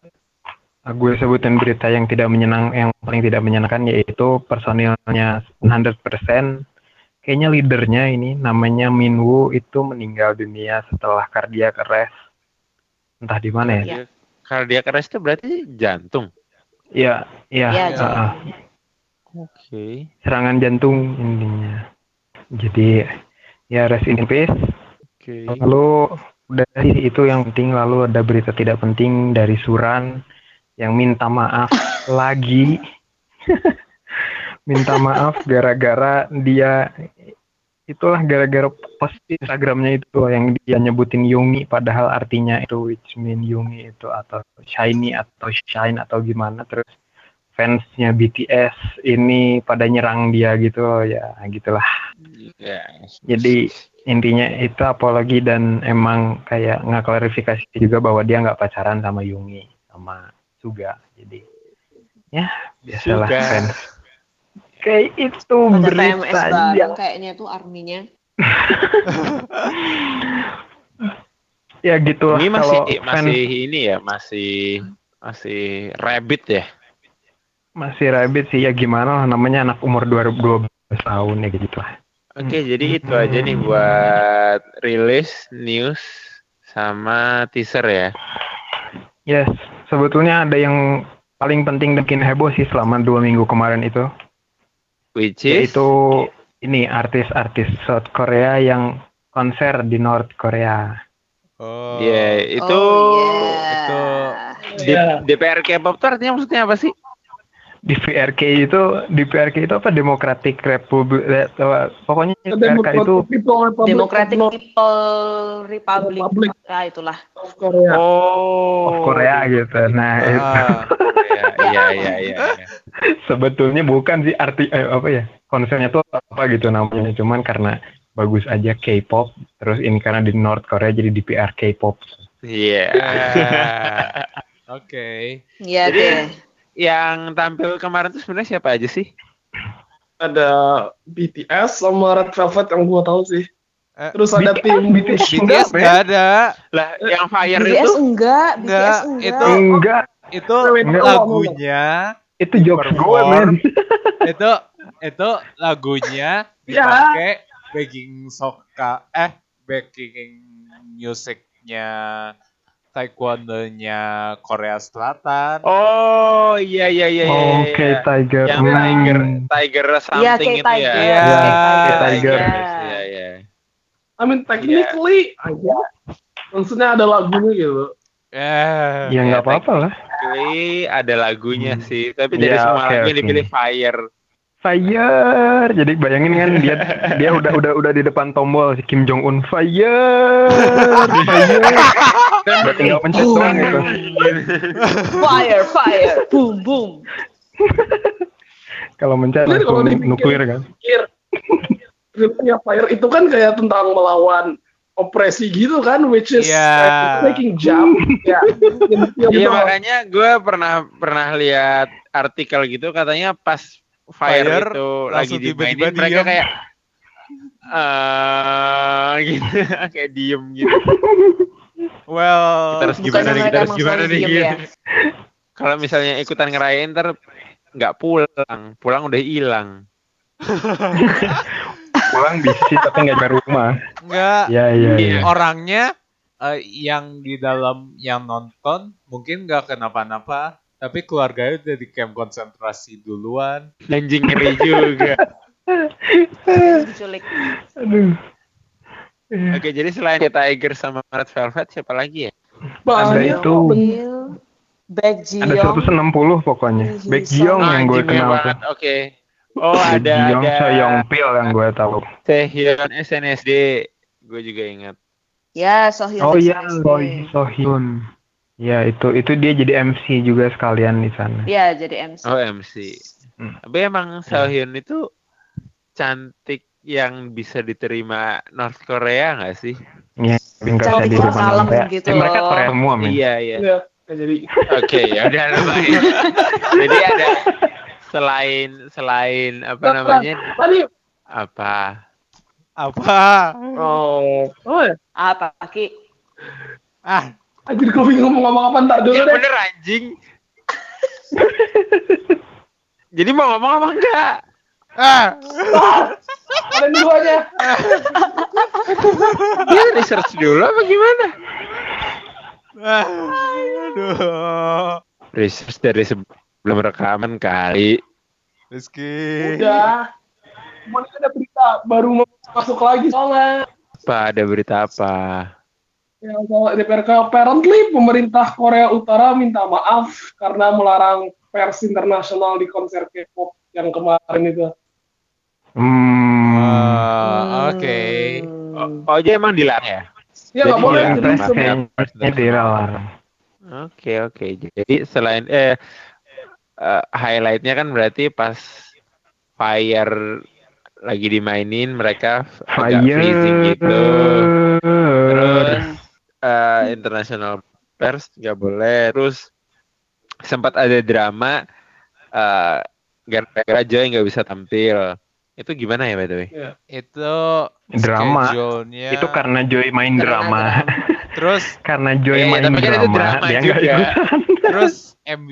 uh, gue sebutin berita yang tidak menyenang yang paling tidak menyenangkan yaitu personilnya 100% kayaknya leadernya ini namanya Minwoo itu meninggal dunia setelah cardiac arrest. Entah di mana ya. Iya. Cardiac arrest itu berarti jantung. Iya, iya. Iya, uh, uh, Oke. serangan jantung intinya. Jadi ya rest in peace. Oke. Lalu udah sih itu yang penting lalu ada berita tidak penting dari Suran yang minta maaf <laughs> lagi. <laughs> minta maaf gara-gara dia itulah gara-gara post Instagramnya itu yang dia nyebutin Yungi padahal artinya itu which mean Yungi itu atau shiny atau shine atau gimana terus fansnya BTS ini pada nyerang dia gitu ya gitulah Ya. jadi intinya itu apologi dan emang kayak nggak klarifikasi juga bahwa dia nggak pacaran sama Yungi sama Suga jadi ya biasalah Suga. fans kayak itu berita PMS aja bareng kayaknya tuh arminya. <laughs> ya gitu lah Ini masih kalau masih fans ini ya, masih masih rabbit ya. masih rabbit sih ya gimana lah namanya anak umur 2012 tahun ya gitu lah Oke, Hmm. jadi itu aja nih buat rilis news sama teaser ya. yes sebetulnya ada yang paling penting dan bikin heboh sih selama dua minggu kemarin itu Which is yaitu ini artis-artis South Korea yang konser di North Korea. Oh. Iya, itu Oh, iya. itu di, DPR K-pop tuh artinya maksudnya apa sih? Di VRK itu di VRK itu apa Democratic Republic eh, pokoknya VRK itu People Republic Democratic of People Republic. Republic. Ah, itulah. Korea. Oh, of Korea gitu. Nah, itu ah, <laughs> Iya, iya, iya, iya. iya. sebetulnya bukan sih arti eh, apa ya konsernya tuh apa gitu namanya cuman karena bagus aja K-pop terus ini karena di North Korea jadi di PR K-pop Iya. eh, <laughs> Oke. Iya Jadi- deh. Yang tampil kemarin tuh sebenarnya siapa aja sih? Ada BTS sama Red Velvet yang gua tahu sih. Eh, Terus ada BTS, tim BTS. BTS Enggak, nggak ada. Lah, yang Fire BTS itu enggak, Enggak, BTS enggak. itu- enggak Itu lagunya itu jokes gue men itu itu lagunya <laughs> Ya. dipakai backing soka eh backing musiknya taekwondo-nya Korea Selatan. Oh, iya iya iya iya. oke iya. Tiger Yang Hmm. Tiger Tiger something Iya, itu ya. Tiger. Iya, kayak Tiger. Iya, iya. I mean technically aja. Maksudnya ada lagunya gitu. Eh, ya nggak apa-apa lah Basically, ada lagunya Hmm. sih, tapi dari Ya, semua oke, lagu yang oke. dipilih Fire. Fire. Jadi bayangin kan dia <laughs> dia udah udah udah di depan tombol si Kim Jong Un Fire. Fire udah tinggal pencet doang gitu. Fire, fire, boom, boom. kalau mencet langsung nuklir kan. filmnya Fire itu kan kayak tentang melawan opresi gitu kan, which is Iya. like, making jump. <laughs> ya. Iya Iya, makanya gue pernah pernah lihat artikel gitu katanya pas Fire, Fire, itu lagi langsung dimainin tiba-tiba mereka diem. kayak eh <laughs> gitu kayak diem gitu. well, Terus gimana Bukannya nih emang gimana nih gitu. ya? Kalau misalnya ikutan ngerayain ntar nggak pulang, pulang udah hilang. <laughs> pulang bisa tapi nggak ke rumah enggak ya ya Iya. ya orangnya eh, yang di dalam yang nonton mungkin nggak kenapa-napa, tapi keluarganya udah di camp konsentrasi duluan. Anjing ngeri juga. Diculik. aduh Oke, jadi selain Tiger sama Red Velvet siapa lagi ya? ada itu Bill, Baek ada Jiyoung. 160 pokoknya Ah, yang gue kenal banget. Oh, ada Baekhyun ada Seyoungpil yang gue tahu Taehyun SNSD. Gue juga ingat. Ya, Sohyun. oh iya Sohyun ya itu itu dia jadi MC juga sekalian di sana Iya, jadi MC. Oh, MC. Hmm. Tapi emang Seohyun itu cantik yang bisa diterima North Korea nggak sih? ya bingkai Cantik di yang kalem gitu Eh, mereka. Korea semua men Iya, iya. Iya, jadi Oke, ya udah <laughs> baik. Jadi ada selain selain apa namanya? tadi Apa? Apa? oh oh ya Ah, Apa, Ki? anjir gue bingung mau ngomong apa ntar dulu Ya deh bener anjing. <laughs> Jadi mau ngomong apa enggak? ah, ada dulu aja <laughs> Dia research dulu apa gimana? ah, aduh, Research dari sebelum rekaman kali. Rizky. udah cuman ini ada berita baru mau masuk lagi soalnya Apa ada berita apa? Ya, soal DPR apparently pemerintah Korea Utara minta maaf karena melarang pers internasional di konser K-pop yang kemarin itu. hmm Ah, Oke. Hmm. Oh, jadi emang dilarang ya? Ya nggak boleh. Jadi dilarang Oke oke. Jadi selain eh eh, highlightnya kan berarti pas Fire lagi dimainin mereka agak Fire freezing gitu. Terus eh, international pers nggak boleh. Terus sempat ada drama eh gara-gara Joy nggak bisa tampil. Itu gimana ya by the way? Itu Drama. itu karena Joy main Karena drama Terus karena Joy Eh, main tapi kan itu drama, drama dia juga. nggak ikutan terus MB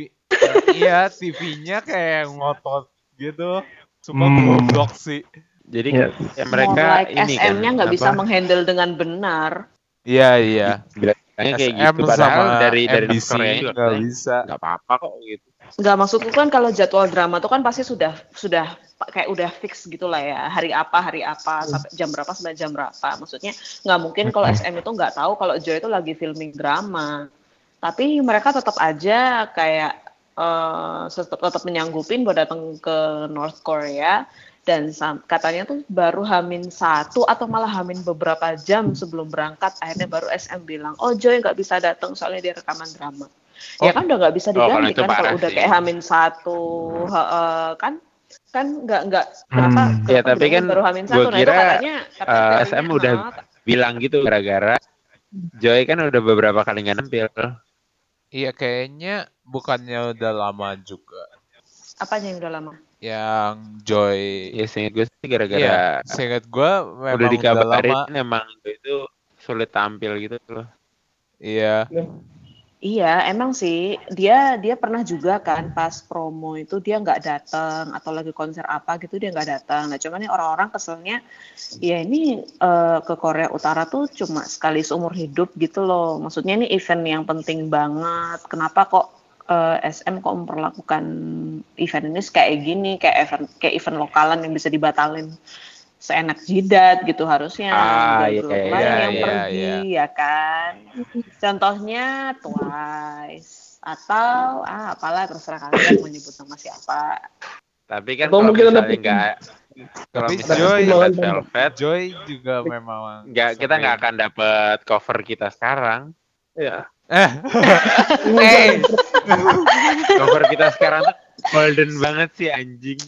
iya TV-nya kayak ngotot gitu. Sumpah Hmm. goblok sih. Jadi Iya. ya mereka More like ini kan SM-nya nggak bisa apa, menghandle dengan benar. Iya, iya. kayak SM gitu padahal sama dari dari MBC Korea juga nggak bisa. nggak apa-apa kok gitu Nggak maksudku kan kalau jadwal drama tuh kan pasti sudah sudah kayak udah fix gitu lah ya hari apa hari apa sampai jam berapa sampai jam berapa maksudnya nggak mungkin kalau SM itu nggak tahu kalau Joy itu lagi filming drama tapi mereka tetap aja kayak eh, tetap tetap menyanggupin buat datang ke North Korea. Dan katanya tuh baru hamin satu atau malah hamin beberapa jam sebelum berangkat akhirnya baru SM bilang oh Joy nggak bisa datang soalnya dia rekaman drama. Ya Oh. kan udah nggak bisa Oh, kalau diganti itu kan kalau udah kayak hamin satu heeh, kan kan nggak nggak kenapa, Hmm. Ya, kenapa tapi bilangnya kan baru hamin gua satu? Nah itu kira, katanya katanya eh, SM udah ah, bilang gitu gara-gara Joy kan udah beberapa kali nggak nampil Iya kayaknya bukannya udah lama juga. apanya yang udah lama Yang Joy. ya seingat gue sih Iya, gara-gara seingat gue memang udah udah, dikabarin lama. emang itu sulit tampil gitu loh Iya. Iya, emang sih dia dia pernah juga kan pas promo itu dia nggak datang atau lagi konser apa gitu dia nggak datang. Nah cuman orang-orang keselnya ya ini eh, ke Korea Utara tuh cuma sekali seumur hidup gitu loh. Maksudnya ini event yang penting banget. Kenapa kok eh, SM kok memperlakukan event ini kayak gini kayak event kayak event lokalan yang bisa dibatalin seenak jidat gitu harusnya. Ah, grup iya, lain iya, yang iya, pergi iya. ya kan? Contohnya Twice atau ah apalah terserah kalian mau nyebut nama siapa. Tapi kan Atau kalau mungkin misalnya nggak kalau misalnya Joy- Red Velvet Joy juga memang. nggak kita nggak akan dapet cover kita sekarang. Ya. Eh, <laughs> eh, cover kita sekarang tuh golden banget sih anjing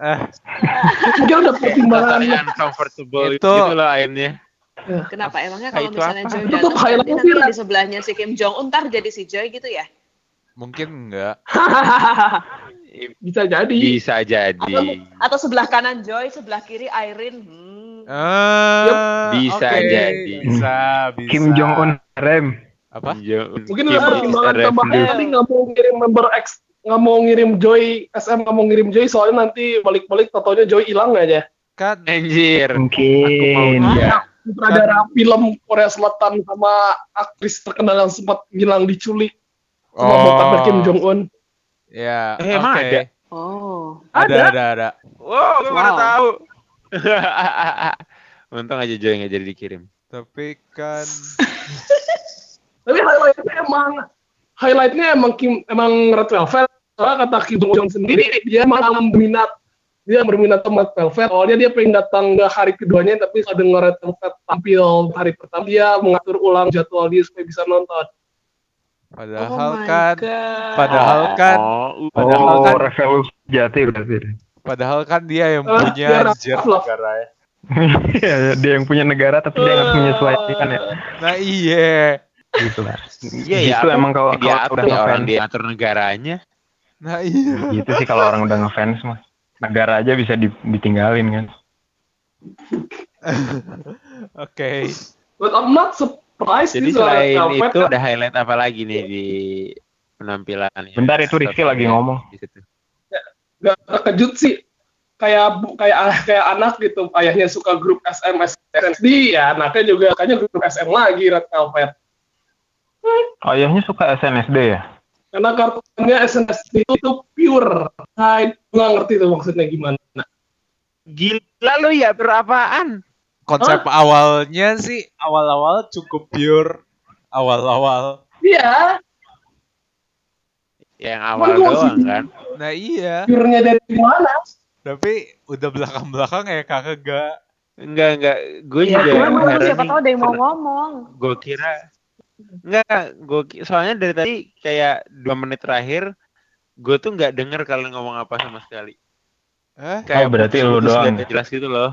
eh, Mungkin ada pertimbangan Rasanya uncomfortable Itu- gitu loh akhirnya kenapa emangnya kalau itu misalnya apa? Joy Itu datang nanti, di sebelahnya si Kim Jong Un ntar jadi si Joy gitu ya mungkin enggak. <laughs> bisa jadi. bisa jadi atau sebelah kanan Joy sebelah kiri Irene hmm. Ah, Bisa oke. jadi. Bisa, bisa. Kim Jong Un rem. Apa? Mungkin Kim ada pertimbangan tambahan tadi nggak mau ngirim member X nggak mau ngirim Joy SM nggak mau ngirim Joy soalnya nanti balik-balik totonya Joy hilang aja. Kan Anjir. Mungkin. Iya. Sutradara film Korea Selatan sama aktris terkenal yang sempat hilang diculik sama Oh. bokapnya Kim Jong Un. Ya, Eh, emang oke. ada? oh Ada, Ada. ada, ada. Wow, gue Wow. tahu. <laughs> Untung aja Joy nggak jadi dikirim. Tapi kan <laughs> Tapi highlightnya emang highlightnya emang Kim emang Red Velvet. Soalnya kata Kim Jong Un sendiri dia malah berminat dia berminat sama Red Velvet. Awalnya dia pengen datang ke hari keduanya tapi setelah dengar Red Velvet tampil hari pertama dia mengatur ulang jadwal dia supaya bisa nonton. padahal oh kan God. padahal kan Oh, Padahal Oh, kan- revolusi jati berarti. padahal kan dia yang Ah, punya loh. negara ya. <laughs> Iya, dia yang punya negara tapi dia nggak menyesuaikan ya. Nah, iya. Gitu lah. Iya ya. Gitu emang kalau dia kalau udah ya orang ngefans. dia atur negaranya. Nah, iya. Gitu sih kalau orang udah ngefans mah. Negara aja bisa di- ditinggalin kan. <laughs> Oke. But I'm not surprised Jadi Red selain Velvet itu ada highlight apa lagi nih di penampilan? Bentar, itu Rizky lagi ngomong. Gak terkejut sih kayak bu- kayak kayak anak gitu ayahnya suka grup SM SNSD ya anaknya juga kayaknya grup SM lagi Red Velvet Ayahnya suka SNSD ya? karena kartunya SNSD itu tuh pure nah itu nggak ngerti tuh maksudnya gimana Gila lu ya berapaan? Konsep awalnya sih awal-awal cukup pure. Awal-awal. iya Yang awal gua doang kan. Nah, iya. purenya dari mana Tapi udah belakang-belakang ya kakak gak. Enggak enggak, gue Ya, juga heran siapa tahu ada yang mau ngomong. Gue kira enggak, gue soalnya dari tadi kayak dua menit terakhir gue tuh nggak denger kalian ngomong apa sama sekali. Eh? Kayak Oh, berarti lu doang. jelas gitu loh.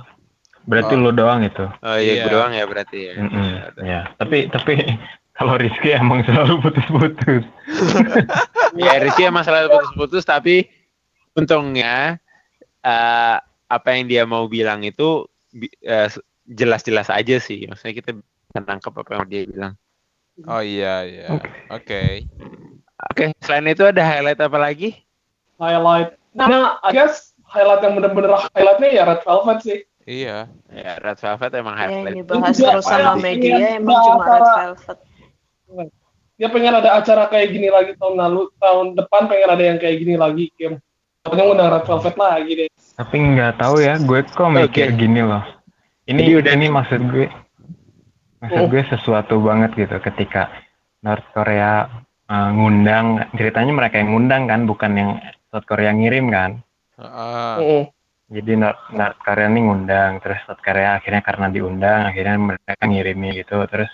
Berarti Oh. lu doang itu. Oh iya, Iya. gue doang ya berarti ya. Mm-mm, ya. Tapi tapi <laughs> kalau Rizky emang selalu putus-putus. <laughs> Ya Rizky emang selalu putus-putus tapi untungnya eh, apa yang dia mau bilang itu eh, jelas-jelas aja sih. Maksudnya kita bisa nangkep apa yang dia bilang. Oh iya, iya. Oke. Oke. Oke, selain itu ada highlight apa lagi? highlight nah I guess highlight yang bener-bener highlightnya ya Red Velvet sih Iya. Ya Red Velvet emang Ya, highlight. ini bahas Juga terus sama Maggie ini ya emang cuma Red Velvet. Dia pengen ada acara kayak gini lagi tahun lalu, tahun depan pengen ada yang kayak gini lagi, Kim. Pokoknya ngundang Red Velvet lagi deh. Tapi nggak tahu ya, gue kok mikir Oke. gini loh. Ini Jadi udah ini maksud gue, maksud Oh. gue sesuatu banget gitu ketika North Korea uh, ngundang, ceritanya mereka yang ngundang kan, bukan yang South Korea ngirim kan. Heeh. Heeh. Jadi North, North Korea ini ngundang, terus South Korea akhirnya karena diundang, akhirnya mereka ngirimin gitu, terus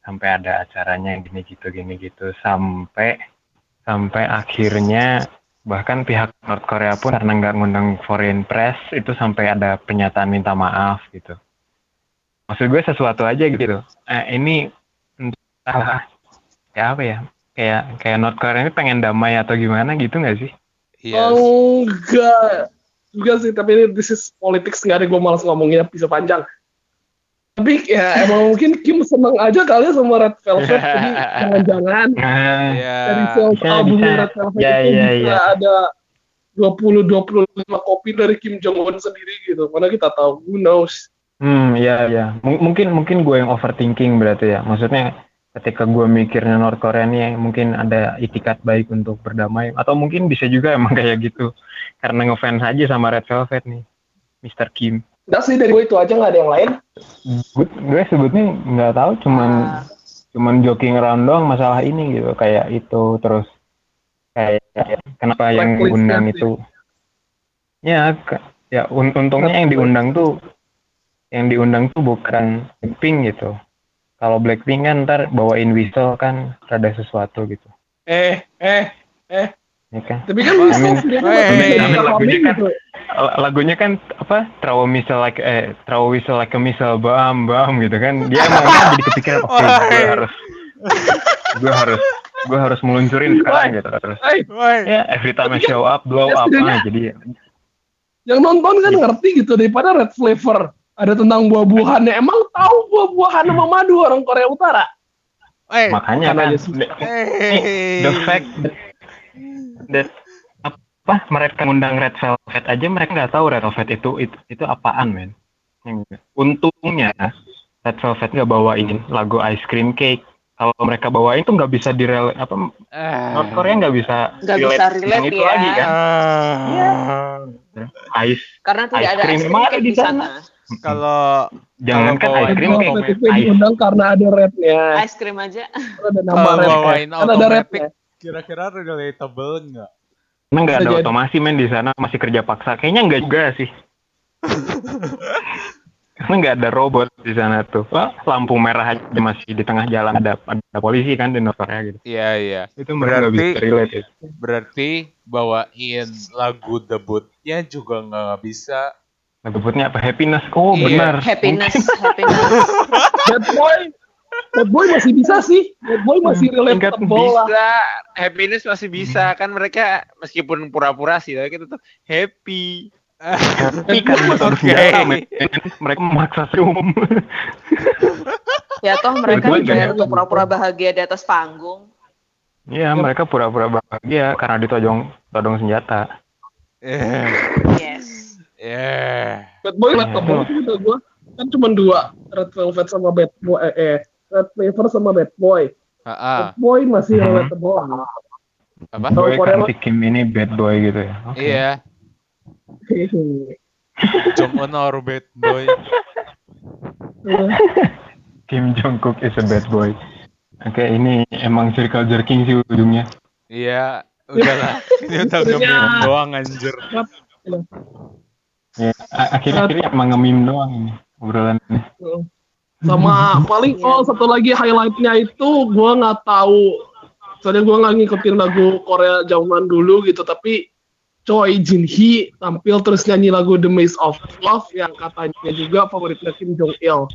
sampai ada acaranya yang gini gitu, gini gitu, sampai sampai akhirnya bahkan pihak North Korea pun karena nggak ngundang foreign press itu sampai ada pernyataan minta maaf gitu. Maksud gue sesuatu aja gitu. Eh, ini entah kayak apa ya? Kayak kayak North Korea ini pengen damai atau gimana gitu nggak sih? Iya. Enggak juga sih, tapi ini this is politics nggak ada gue malas ngomongnya bisa panjang. Tapi ya emang mungkin Kim seneng aja kali ya sama Red Velvet, <laughs> jadi jangan-jangan Nah, <laughs> Iya. dari sales Bisa, albumnya bisa. Red Velvet Ya, itu ya, bisa ya. ada 20-25 kopi dari Kim Jong Un sendiri gitu. Mana kita tahu, who knows. Hmm, ya ya. M- mungkin mungkin gue yang overthinking berarti ya. Maksudnya ketika gue mikirnya North Korea nih mungkin ada itikat baik untuk berdamai atau mungkin bisa juga emang <laughs> kayak gitu karena ngefans aja sama Red Velvet nih, Mr. Kim. Enggak sih dari gue itu aja nggak ada yang lain. Gue, gue sebutnya nggak tahu cuman Ah. cuman joking around doang masalah ini gitu kayak itu terus kayak kenapa yang Blacklist undang ya, itu ya ya un- untungnya yang diundang tuh yang diundang tuh bukan Blackpink gitu. Kalau Blackpink kan ntar bawain whistle kan rada sesuatu gitu. Eh, eh, eh. ya kan? Tapi kan bisa hey, lagunya kan- gitu. Lagunya kan apa? Throw a missile like eh throw a whistle like a missile bam bam gitu kan. Dia emang kan jadi kepikiran oke gue harus gue harus gue harus meluncurin sekarang gitu terus Eh, ya every time I show up blow Ya, up setidaknya- ah, jadi yang nonton kan ngerti gitu daripada red flavor ada tentang buah-buahannya emang tahu buah-buahan sama madu orang Korea Utara Woi. makanya Makan kan aja susah. Hey. the fact that, that apa mereka ngundang Red Velvet aja mereka nggak tahu Red Velvet itu itu, itu apaan men untungnya Red Velvet nggak bawain lagu Ice Cream Cake kalau mereka bawain tuh nggak bisa direl apa Ah. North Korea nggak bisa Nggak bisa relate yang itu ya. lagi kan Ah. Ice Karena tidak Ice ada cream. ice cream ada di di sana. Kalau jangan kan bawain Ice Cream Ice diundang karena ada rednya Ice cream aja. ada nama kalau red bawain kan ada rednya kira-kira relatable nggak? Emang nggak ada jadi. otomasi men di sana masih kerja paksa. Kayaknya nggak juga sih. <laughs> Karena nggak ada robot di sana tuh. Wah, lampu merah aja masih di tengah jalan ada ada polisi kan di North Korea gitu. Iya iya. Itu mereka Berarti- bisa relate ya. Berarti bawain lagu debutnya juga nggak bisa. Debutnya apa? Happiness. Oh Iya, benar. Happiness, happiness. <laughs> bad boy bad boy masih bisa sih bad boy masih Tingkat relatable lah Bisa, happiness masih bisa kan mereka meskipun pura-pura sih tapi kita tuh happy. Tapi kan <laughs> motor men. Mereka memaksa senyum. <laughs> Ya toh mereka nggak untuk pura-pura bahagia di atas panggung. Iya, mereka pura-pura bahagia karena ditojong todong senjata. Eh, Yes. Eh. bad boy Iya. relatable sih kata gua kan cuma dua red velvet sama bad boy eh, eh red flavor sama bad boy Ah, ah. bad boy masih Mhm. relatable apa? Tahu Boy kan si Kim ini bad boy gitu ya. Oke. Iya. <laughs> Jong Un or bad boy. <laughs> Kim Jongkook is a bad boy. Oke, ini emang circle jerking sih ujungnya. Iya. Udahlah. <laughs> Ini udah ngemil doang anjir. Ya, a- akhir-akhirnya emang nge-meme doang ini obrolan ini. sama paling oh satu lagi highlightnya itu gua nggak tahu soalnya gua nggak ngikutin lagu Korea zaman dulu gitu tapi Choi Jin Hee tampil terus nyanyi lagu The Maze of Love yang katanya juga favoritnya Kim Jong Il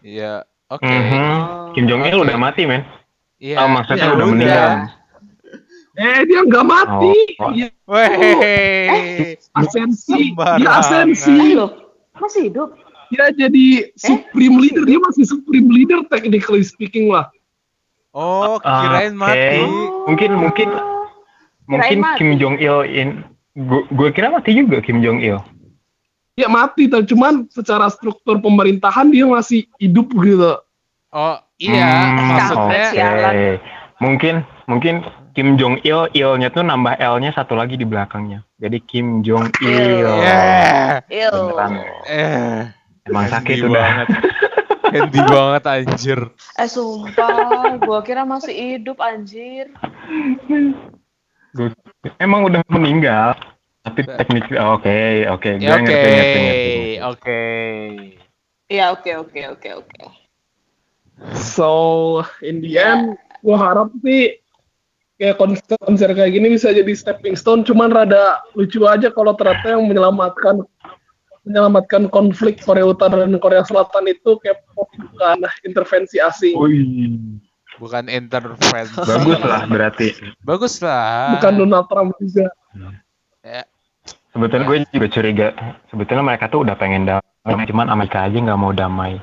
Iya. Oke. Mhm. Kim Jong Il Oke. udah mati, men. Iya. Oh, maksudnya Ya udah udah. meninggal. Eh dia nggak mati Oh. dia Weh. asensi dia asensi Hidup. Masih hidup. dia jadi supreme leader dia masih supreme leader technically speaking lah Oh, Ah, kirain oke. mati. Mungkin mungkin mungkin mati. Kim Jong Il in gua, gua kira mati juga Kim Jong Il. dia mati tapi cuman secara struktur pemerintahan dia masih hidup gitu Oh iya, Hmm, maksudnya sialan. Mungkin mungkin Kim Jong Il, Il-nya tuh nambah L-nya satu lagi di belakangnya. Jadi Kim Jong Il. Il. Yeah. Beneran. Eh, Emang Handy sakit udah. banget. <laughs> Handy banget anjir. Eh sumpah, gua kira masih hidup anjir. Gua- Emang udah meninggal. Tapi teknik oke oke gue Ya oke, ngerti ngerti ngerti. oke. Iya oke oke oke oke. So in the end, gua harap sih kayak konser, konser kayak gini bisa jadi stepping stone. Cuman rada lucu aja kalau ternyata yang menyelamatkan menyelamatkan konflik Korea Utara dan Korea Selatan itu K-pop bukan intervensi asing, Wih, Bukan intervensi. bagus lah berarti. Bagus lah. bukan Donald Trump juga. Ya, Sebetulnya gue juga curiga. Sebetulnya mereka tuh udah pengen damai, cuman Amerika aja nggak mau damai.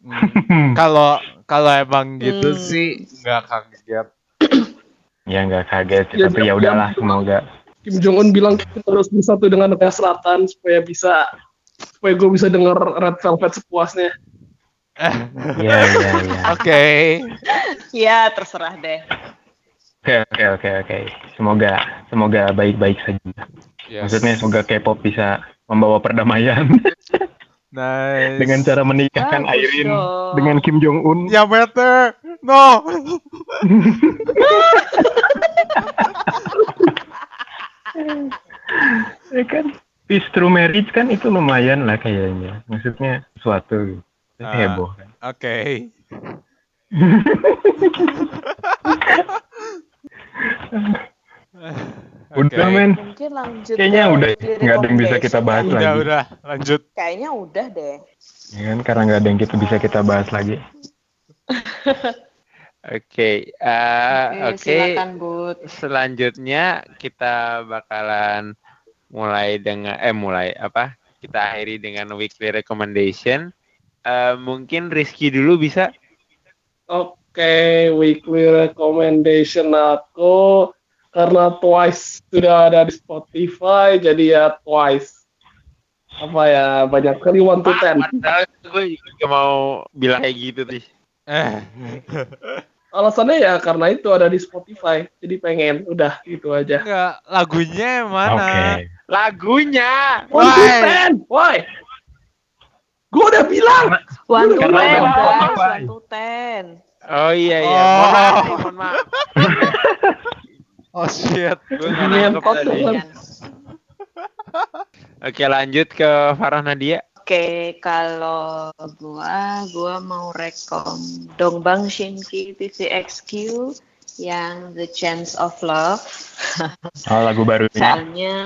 hmm. Kalau kalau emang gitu Hmm. sih nggak kaget. Ya nggak kaget, Ya, tapi ya udahlah semoga. Kim Jong Un bilang kita harus bersatu dengan Korea Selatan supaya bisa supaya gue bisa denger Red Velvet sepuasnya. Iya iya iya. Oke. Ya terserah deh. Oke oke oke oke. Semoga semoga baik-baik saja. Yes. Maksudnya semoga K-pop bisa membawa perdamaian nice. dengan cara menikahkan Airin dong. dengan Kim Jong Un. Ya better. No. Ya kan peace through marriage kan itu lumayan lah kayaknya. Maksudnya. Terus Ah. heboh kan. Oke. <laughs> Udah Oke. men. Mungkin lanjut. Kayaknya udah nggak ada yang bisa kita bahas. Udah lagi. udah lanjut. Kayaknya udah deh. Ya kan karena nggak ada yang kita bisa kita bahas lagi. <laughs> Oke, eh, Oke, oke. silakan Bud. Selanjutnya kita bakalan mulai dengan eh mulai apa? Kita akhiri dengan weekly recommendation. Eh, mungkin Rizky dulu bisa. Oke, weekly recommendation aku karena Twice sudah ada di Spotify, jadi ya Twice. Apa ya, banyak kali one to ten. Padahal gue juga mau bilang kayak gitu sih. <laughs> Alasannya ya karena itu ada di Spotify, jadi pengen, udah gitu aja. Enggak, lagunya mana? Oke. Lagunya. Why? why? Gue udah bilang. One to ten. One to ten. Oh iya iya. Oh. Mohon maaf, nih, mohon maaf. <laughs> Oh shit. Gue tadi. Oke lanjut ke Farah Nadia. Oke, kalau gua, gua mau rekom Dongbang Shinki TVXQ yang The Chance of Love. Oh lagu barunya. Soalnya,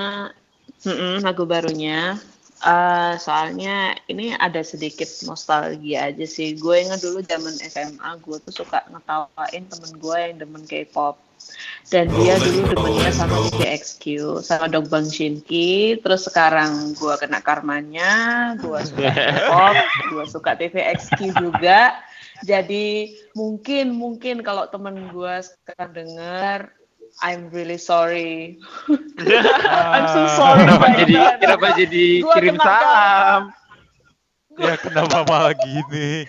mm-mm, lagu barunya. Eh, soalnya ini ada sedikit nostalgia aja sih. Gue ingat dulu zaman SMA, gue tuh suka ngetawain temen gue yang demen K-pop. Dan dia <laughs> dulu demennya sama TVXQ, sama Dongbang Shinki. Terus sekarang gue kena karmanya, gue suka <laughs> K-pop, gue suka TVXQ juga. Jadi mungkin mungkin kalau temen gue sekarang denger, I'm really sorry. <laughs> I'm so sorry. Kenapa my jadi kenapa jadi Gua kirim kena salam? Ya kenapa malah gini?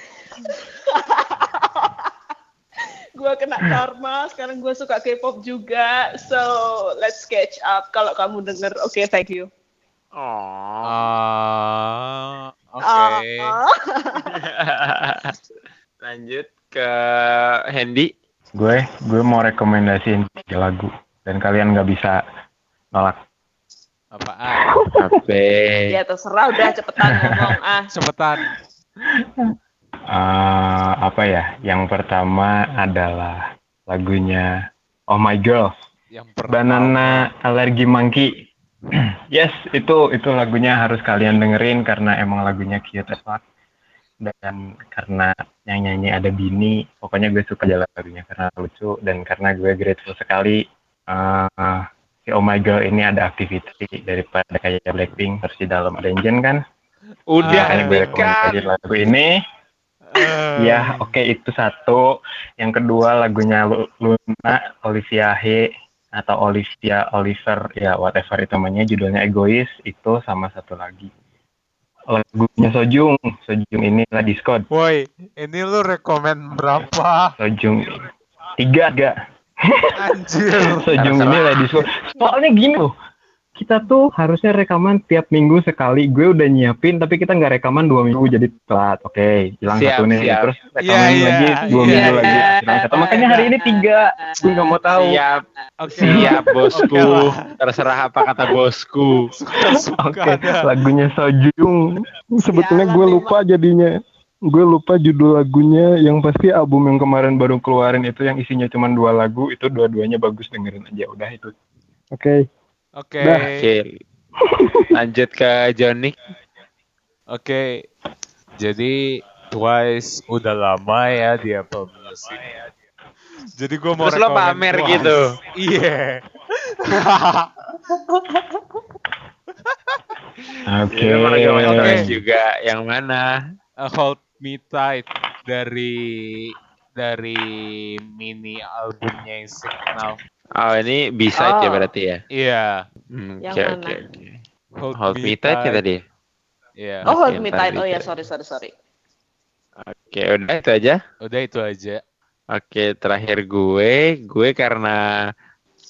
gue kena karma sekarang gue suka K-pop juga so let's catch up kalau kamu denger oke thank you Oh. Ah, oke. Ah. <laughs> <laughs> Lanjut ke Hendy. Gue gue mau rekomendasiin tiga lagu dan kalian nggak bisa nolak. Apaan? Apa? ya terserah udah cepetan ngomong ah <laughs> Cepetan. Eh, apa ya? Yang pertama adalah lagunya Oh My Girl, Yang pertama. Banana Allergy Monkey. <clears throat> yes, itu itu lagunya harus kalian dengerin karena emang lagunya cute as fuck. Dan karena yang nyanyi ada Bini, pokoknya gue suka jalan lagunya karena lucu dan karena gue grateful sekali eh, si Oh My Girl ini ada aktiviti daripada kayak Blackpink terus di dalam ada Engine kan. Udah Makanya gue nih rekomendasiin lagu ini. Eh, Ya, oke itu satu. Yang kedua lagunya Lu- Luna Olivia He atau Olivia Oliver ya whatever itu namanya judulnya Egois itu sama satu lagi lagunya Sojung, Sojung ini lah Discord. Woi, ini lu rekomen berapa? Sojung tiga tiga. Anjir. <laughs> Sojung ini lah Discord. Soalnya gini loh, kita tuh harusnya rekaman tiap minggu sekali. Gue udah nyiapin, tapi kita nggak rekaman dua minggu jadi telat. Oke, hilang Siap, satu nih. siap. Terus rekaman Iya, iya, lagi dua iya. minggu lagi. Hilang satu. Makanya hari ini tiga. Gue nggak mau tahu. Siap, Oke. siap bosku. Oke lah. Terserah apa kata bosku. Oke, ada. lagunya Sojung. Sebetulnya gue lupa jadinya. Gue lupa judul lagunya. Yang pasti album yang kemarin baru keluarin itu yang isinya cuma dua lagu. Itu dua-duanya bagus dengerin aja. Udah itu. Oke. Oke. Oke. Lanjut ke Jonik. Oke. Jadi Twice udah lama ya di Apple Music. Jadi gue mau Terus lo pamer Twice. gitu? <laughs> Iya. Oke. Oke. Juga. Yang mana? A Hold Me Tight dari dari mini albumnya yang Signal. Oh ini bisa ya Oh. berarti ya. Iya. Hmm, Yang Oke mana? oke oke. Hold, Hold me tight ya tadi. Iya. Oh, hold me tight. Oh ya, sorry, sorry, sorry. Oke udah itu aja. Udah itu aja. Oke terakhir gue, gue karena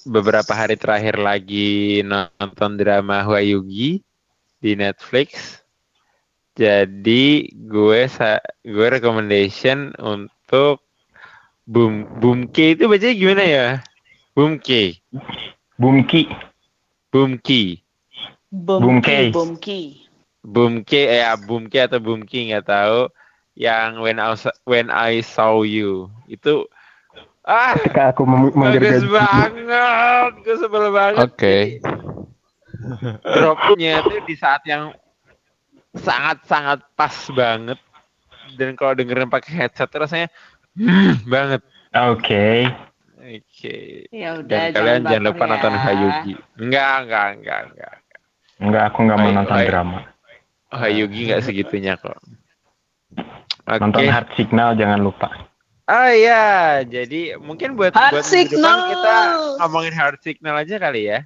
beberapa hari terakhir lagi nonton drama Hwayugi di Netflix. Jadi gue sa gue recommendation untuk Boom Boomki itu bacanya gimana ya? Bumki. Boomki, Boomkey. Boomkey. Boomki eh ya Boomki atau Boomki nggak tahu. Yang When I Saw- When I Saw You itu ah Ketika aku bagus banget, gue sebel banget. Oke. Dropnya tuh di saat yang sangat-sangat pas banget. Dan kalau dengerin pakai headset rasanya hmm, banget. Oke. Oke. Ya udah, Dan kalian jangan lupa baper nonton ya. Hayugi. Enggak, enggak, enggak, enggak. Enggak, aku nggak mau nonton drama. Hayugi enggak segitunya kok. Oke. Nonton Hard Signal jangan lupa. Ah iya, jadi mungkin buat Hard buat Signal. kita ngomongin hard signal aja kali ya.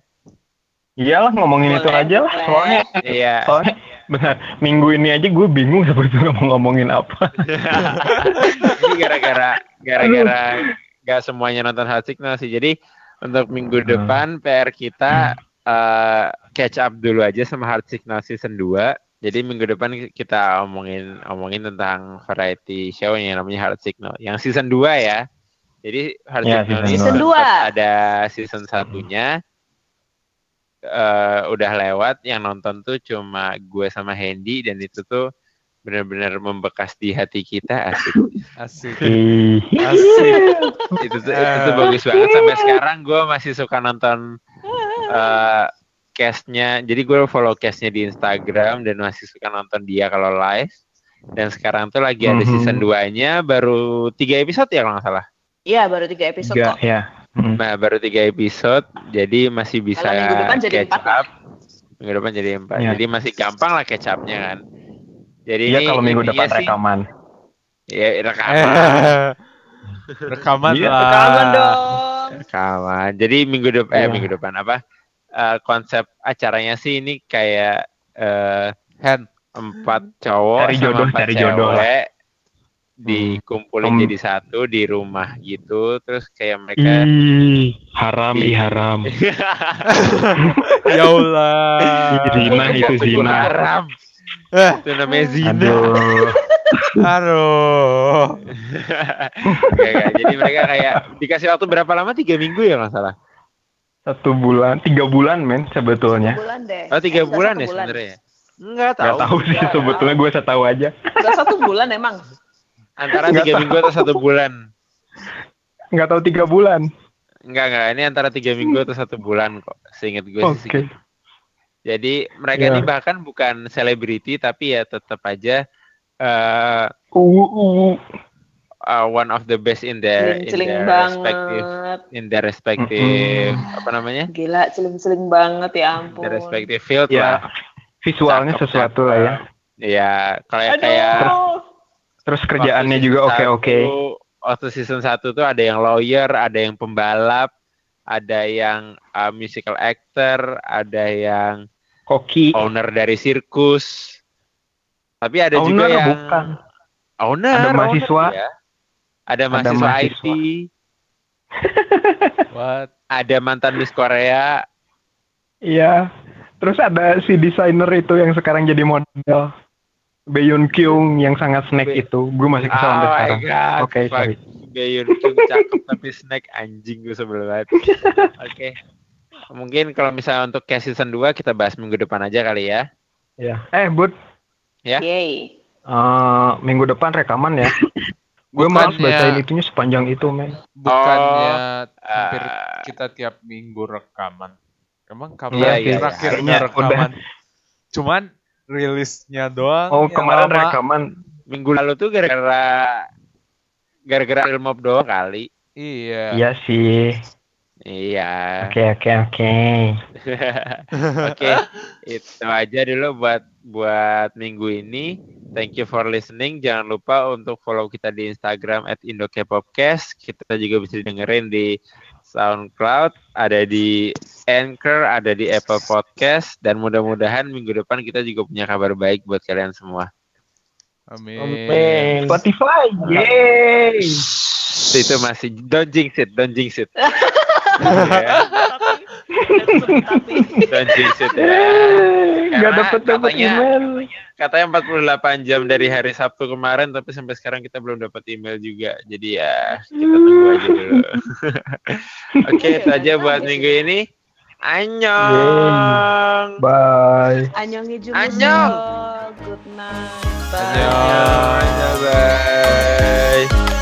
Iyalah ngomongin itu Boleh, aja lah. Soalnya, Iya. soalnya benar minggu ini aja gue bingung sebetulnya mau ngomongin apa. <laughs> Ini gara-gara gara-gara nggak semuanya nonton hard signal sih. Jadi untuk minggu Hmm. depan PR kita eh, catch up dulu aja sama hard signal season 2. Jadi minggu depan kita omongin omongin tentang variety show yang namanya Hard Signal. Yang season 2 ya. Jadi Hard Ya, Signal season ini Season tetap dua. ada season satunya. eh udah lewat yang nonton tuh cuma gue sama Hendy dan itu tuh benar-benar membekas di hati kita asik Asik. Asik. itu tuh, itu tuh bagus banget sampai sekarang gue masih suka nonton eh castnya jadi gue follow castnya di Instagram dan masih suka nonton dia kalau live dan sekarang tuh lagi ada Mhm. season 2 nya baru tiga episode ya kalau nggak salah Iya, baru tiga episode Enggak, kok. ya. Hmm. nah baru tiga episode jadi masih bisa Kalau minggu depan jadi catch up minggu depan jadi empat Iya. jadi masih gampang lah catch upnya kan jadi ini kalau minggu depan sih- rekaman. ya rekaman <laughs> Rekaman Iya, lah. Rekaman dong. Kawan. Jadi minggu depan eh Iya. minggu depan apa? Eh, konsep acaranya sih ini kayak eh Hand. empat cowok Cari sama jodoh, empat cari jodoh cewek dikumpulin Hmm. jadi satu di rumah gitu terus kayak mereka Ih, haram, Iya. ih haram. Ya Allah. Zina Itu zina. haram. Eh, itu namanya zina Aduh. aduh. Jadi mereka kayak dikasih waktu berapa lama tiga minggu ya nggak salah Satu bulan, tiga bulan men sebetulnya. Bulan deh. oh tiga Eh, bulan ya sebenarnya Enggak tahu. Gak tahu sih sebetulnya gue setahu aja. Nggak satu bulan emang. Antara Nggak tiga tahu. minggu atau satu bulan. Nggak tahu tiga bulan. Enggak enggak. Ini antara tiga minggu atau satu bulan kok. Seingat gue Oke. sih. segitu. Jadi mereka Ya. ini bahkan bukan selebriti tapi ya tetap aja eh Uh, uh. uh, one of the best in their in Celing-celing their respective banget. in their respective apa namanya? Gila, celing-celing banget ya ampun. Their respective field Ya, lah. visualnya Cakep, sesuatu lah ya. Ya, kayak kayak Terus kerjaannya juga oke-oke. satu- Waktu season 1 tuh ada yang lawyer, ada yang pembalap, ada yang uh, musical actor, ada yang Hoki. owner dari sirkus. Tapi ada juga Owner yang bukan. owner, Ada owner, mahasiswa. ya. Ada mahasiswa, mahasiswa. IT, <laughs> What? ada mantan Miss Korea. Iya. Terus ada si desainer itu yang sekarang jadi model. Baehyun Kyung yang sangat snack Be- itu. Gue masih kesel Oh sekarang. Oke, fuck. sorry. Baehyun Kyung cakep tapi snack anjing gue sebel banget. <laughs> Oke. Mungkin kalau misalnya untuk case season 2 kita bahas minggu depan aja kali ya. Iya. Eh, Bud, Ya. Yay. eh, minggu depan rekaman ya. <laughs> Gue malas bacain itunya sepanjang itu, men. Bukannya Oh, hampir eh, kita tiap minggu rekaman. Emang kapan Iya, iya, terakhirnya kayaknya rekaman? Cuman rilisnya doang Oh, kemarin lama. rekaman. Minggu lalu tuh gara-gara gara-gara film mob doang kali. Iya. Iya sih. Iya. Oke, oke, oke. <laughs> Oke, itu aja dulu buat buat minggu ini. Thank you for listening. Jangan lupa untuk follow kita di Instagram at indokepopcast. Kita juga bisa dengerin di SoundCloud, ada di Anchor, ada di Apple Podcast, dan mudah-mudahan minggu depan kita juga punya kabar baik buat kalian semua. Amin. Amin. Spotify, yeay. Itu masih don't jinx it, don't jinx it. Ya, tapi, tapi don't jinx it ya. Dapet dapet katanya- email. katanya 48 jam dari hari Sabtu kemarin tapi sampai sekarang kita belum dapat email juga jadi ya kita tunggu aja dulu <laughs> oke itu aja buat minggu ini annyeong Bye. Annyeonghi Annyeong. Good night. Bye. Annyeong. annyeong bye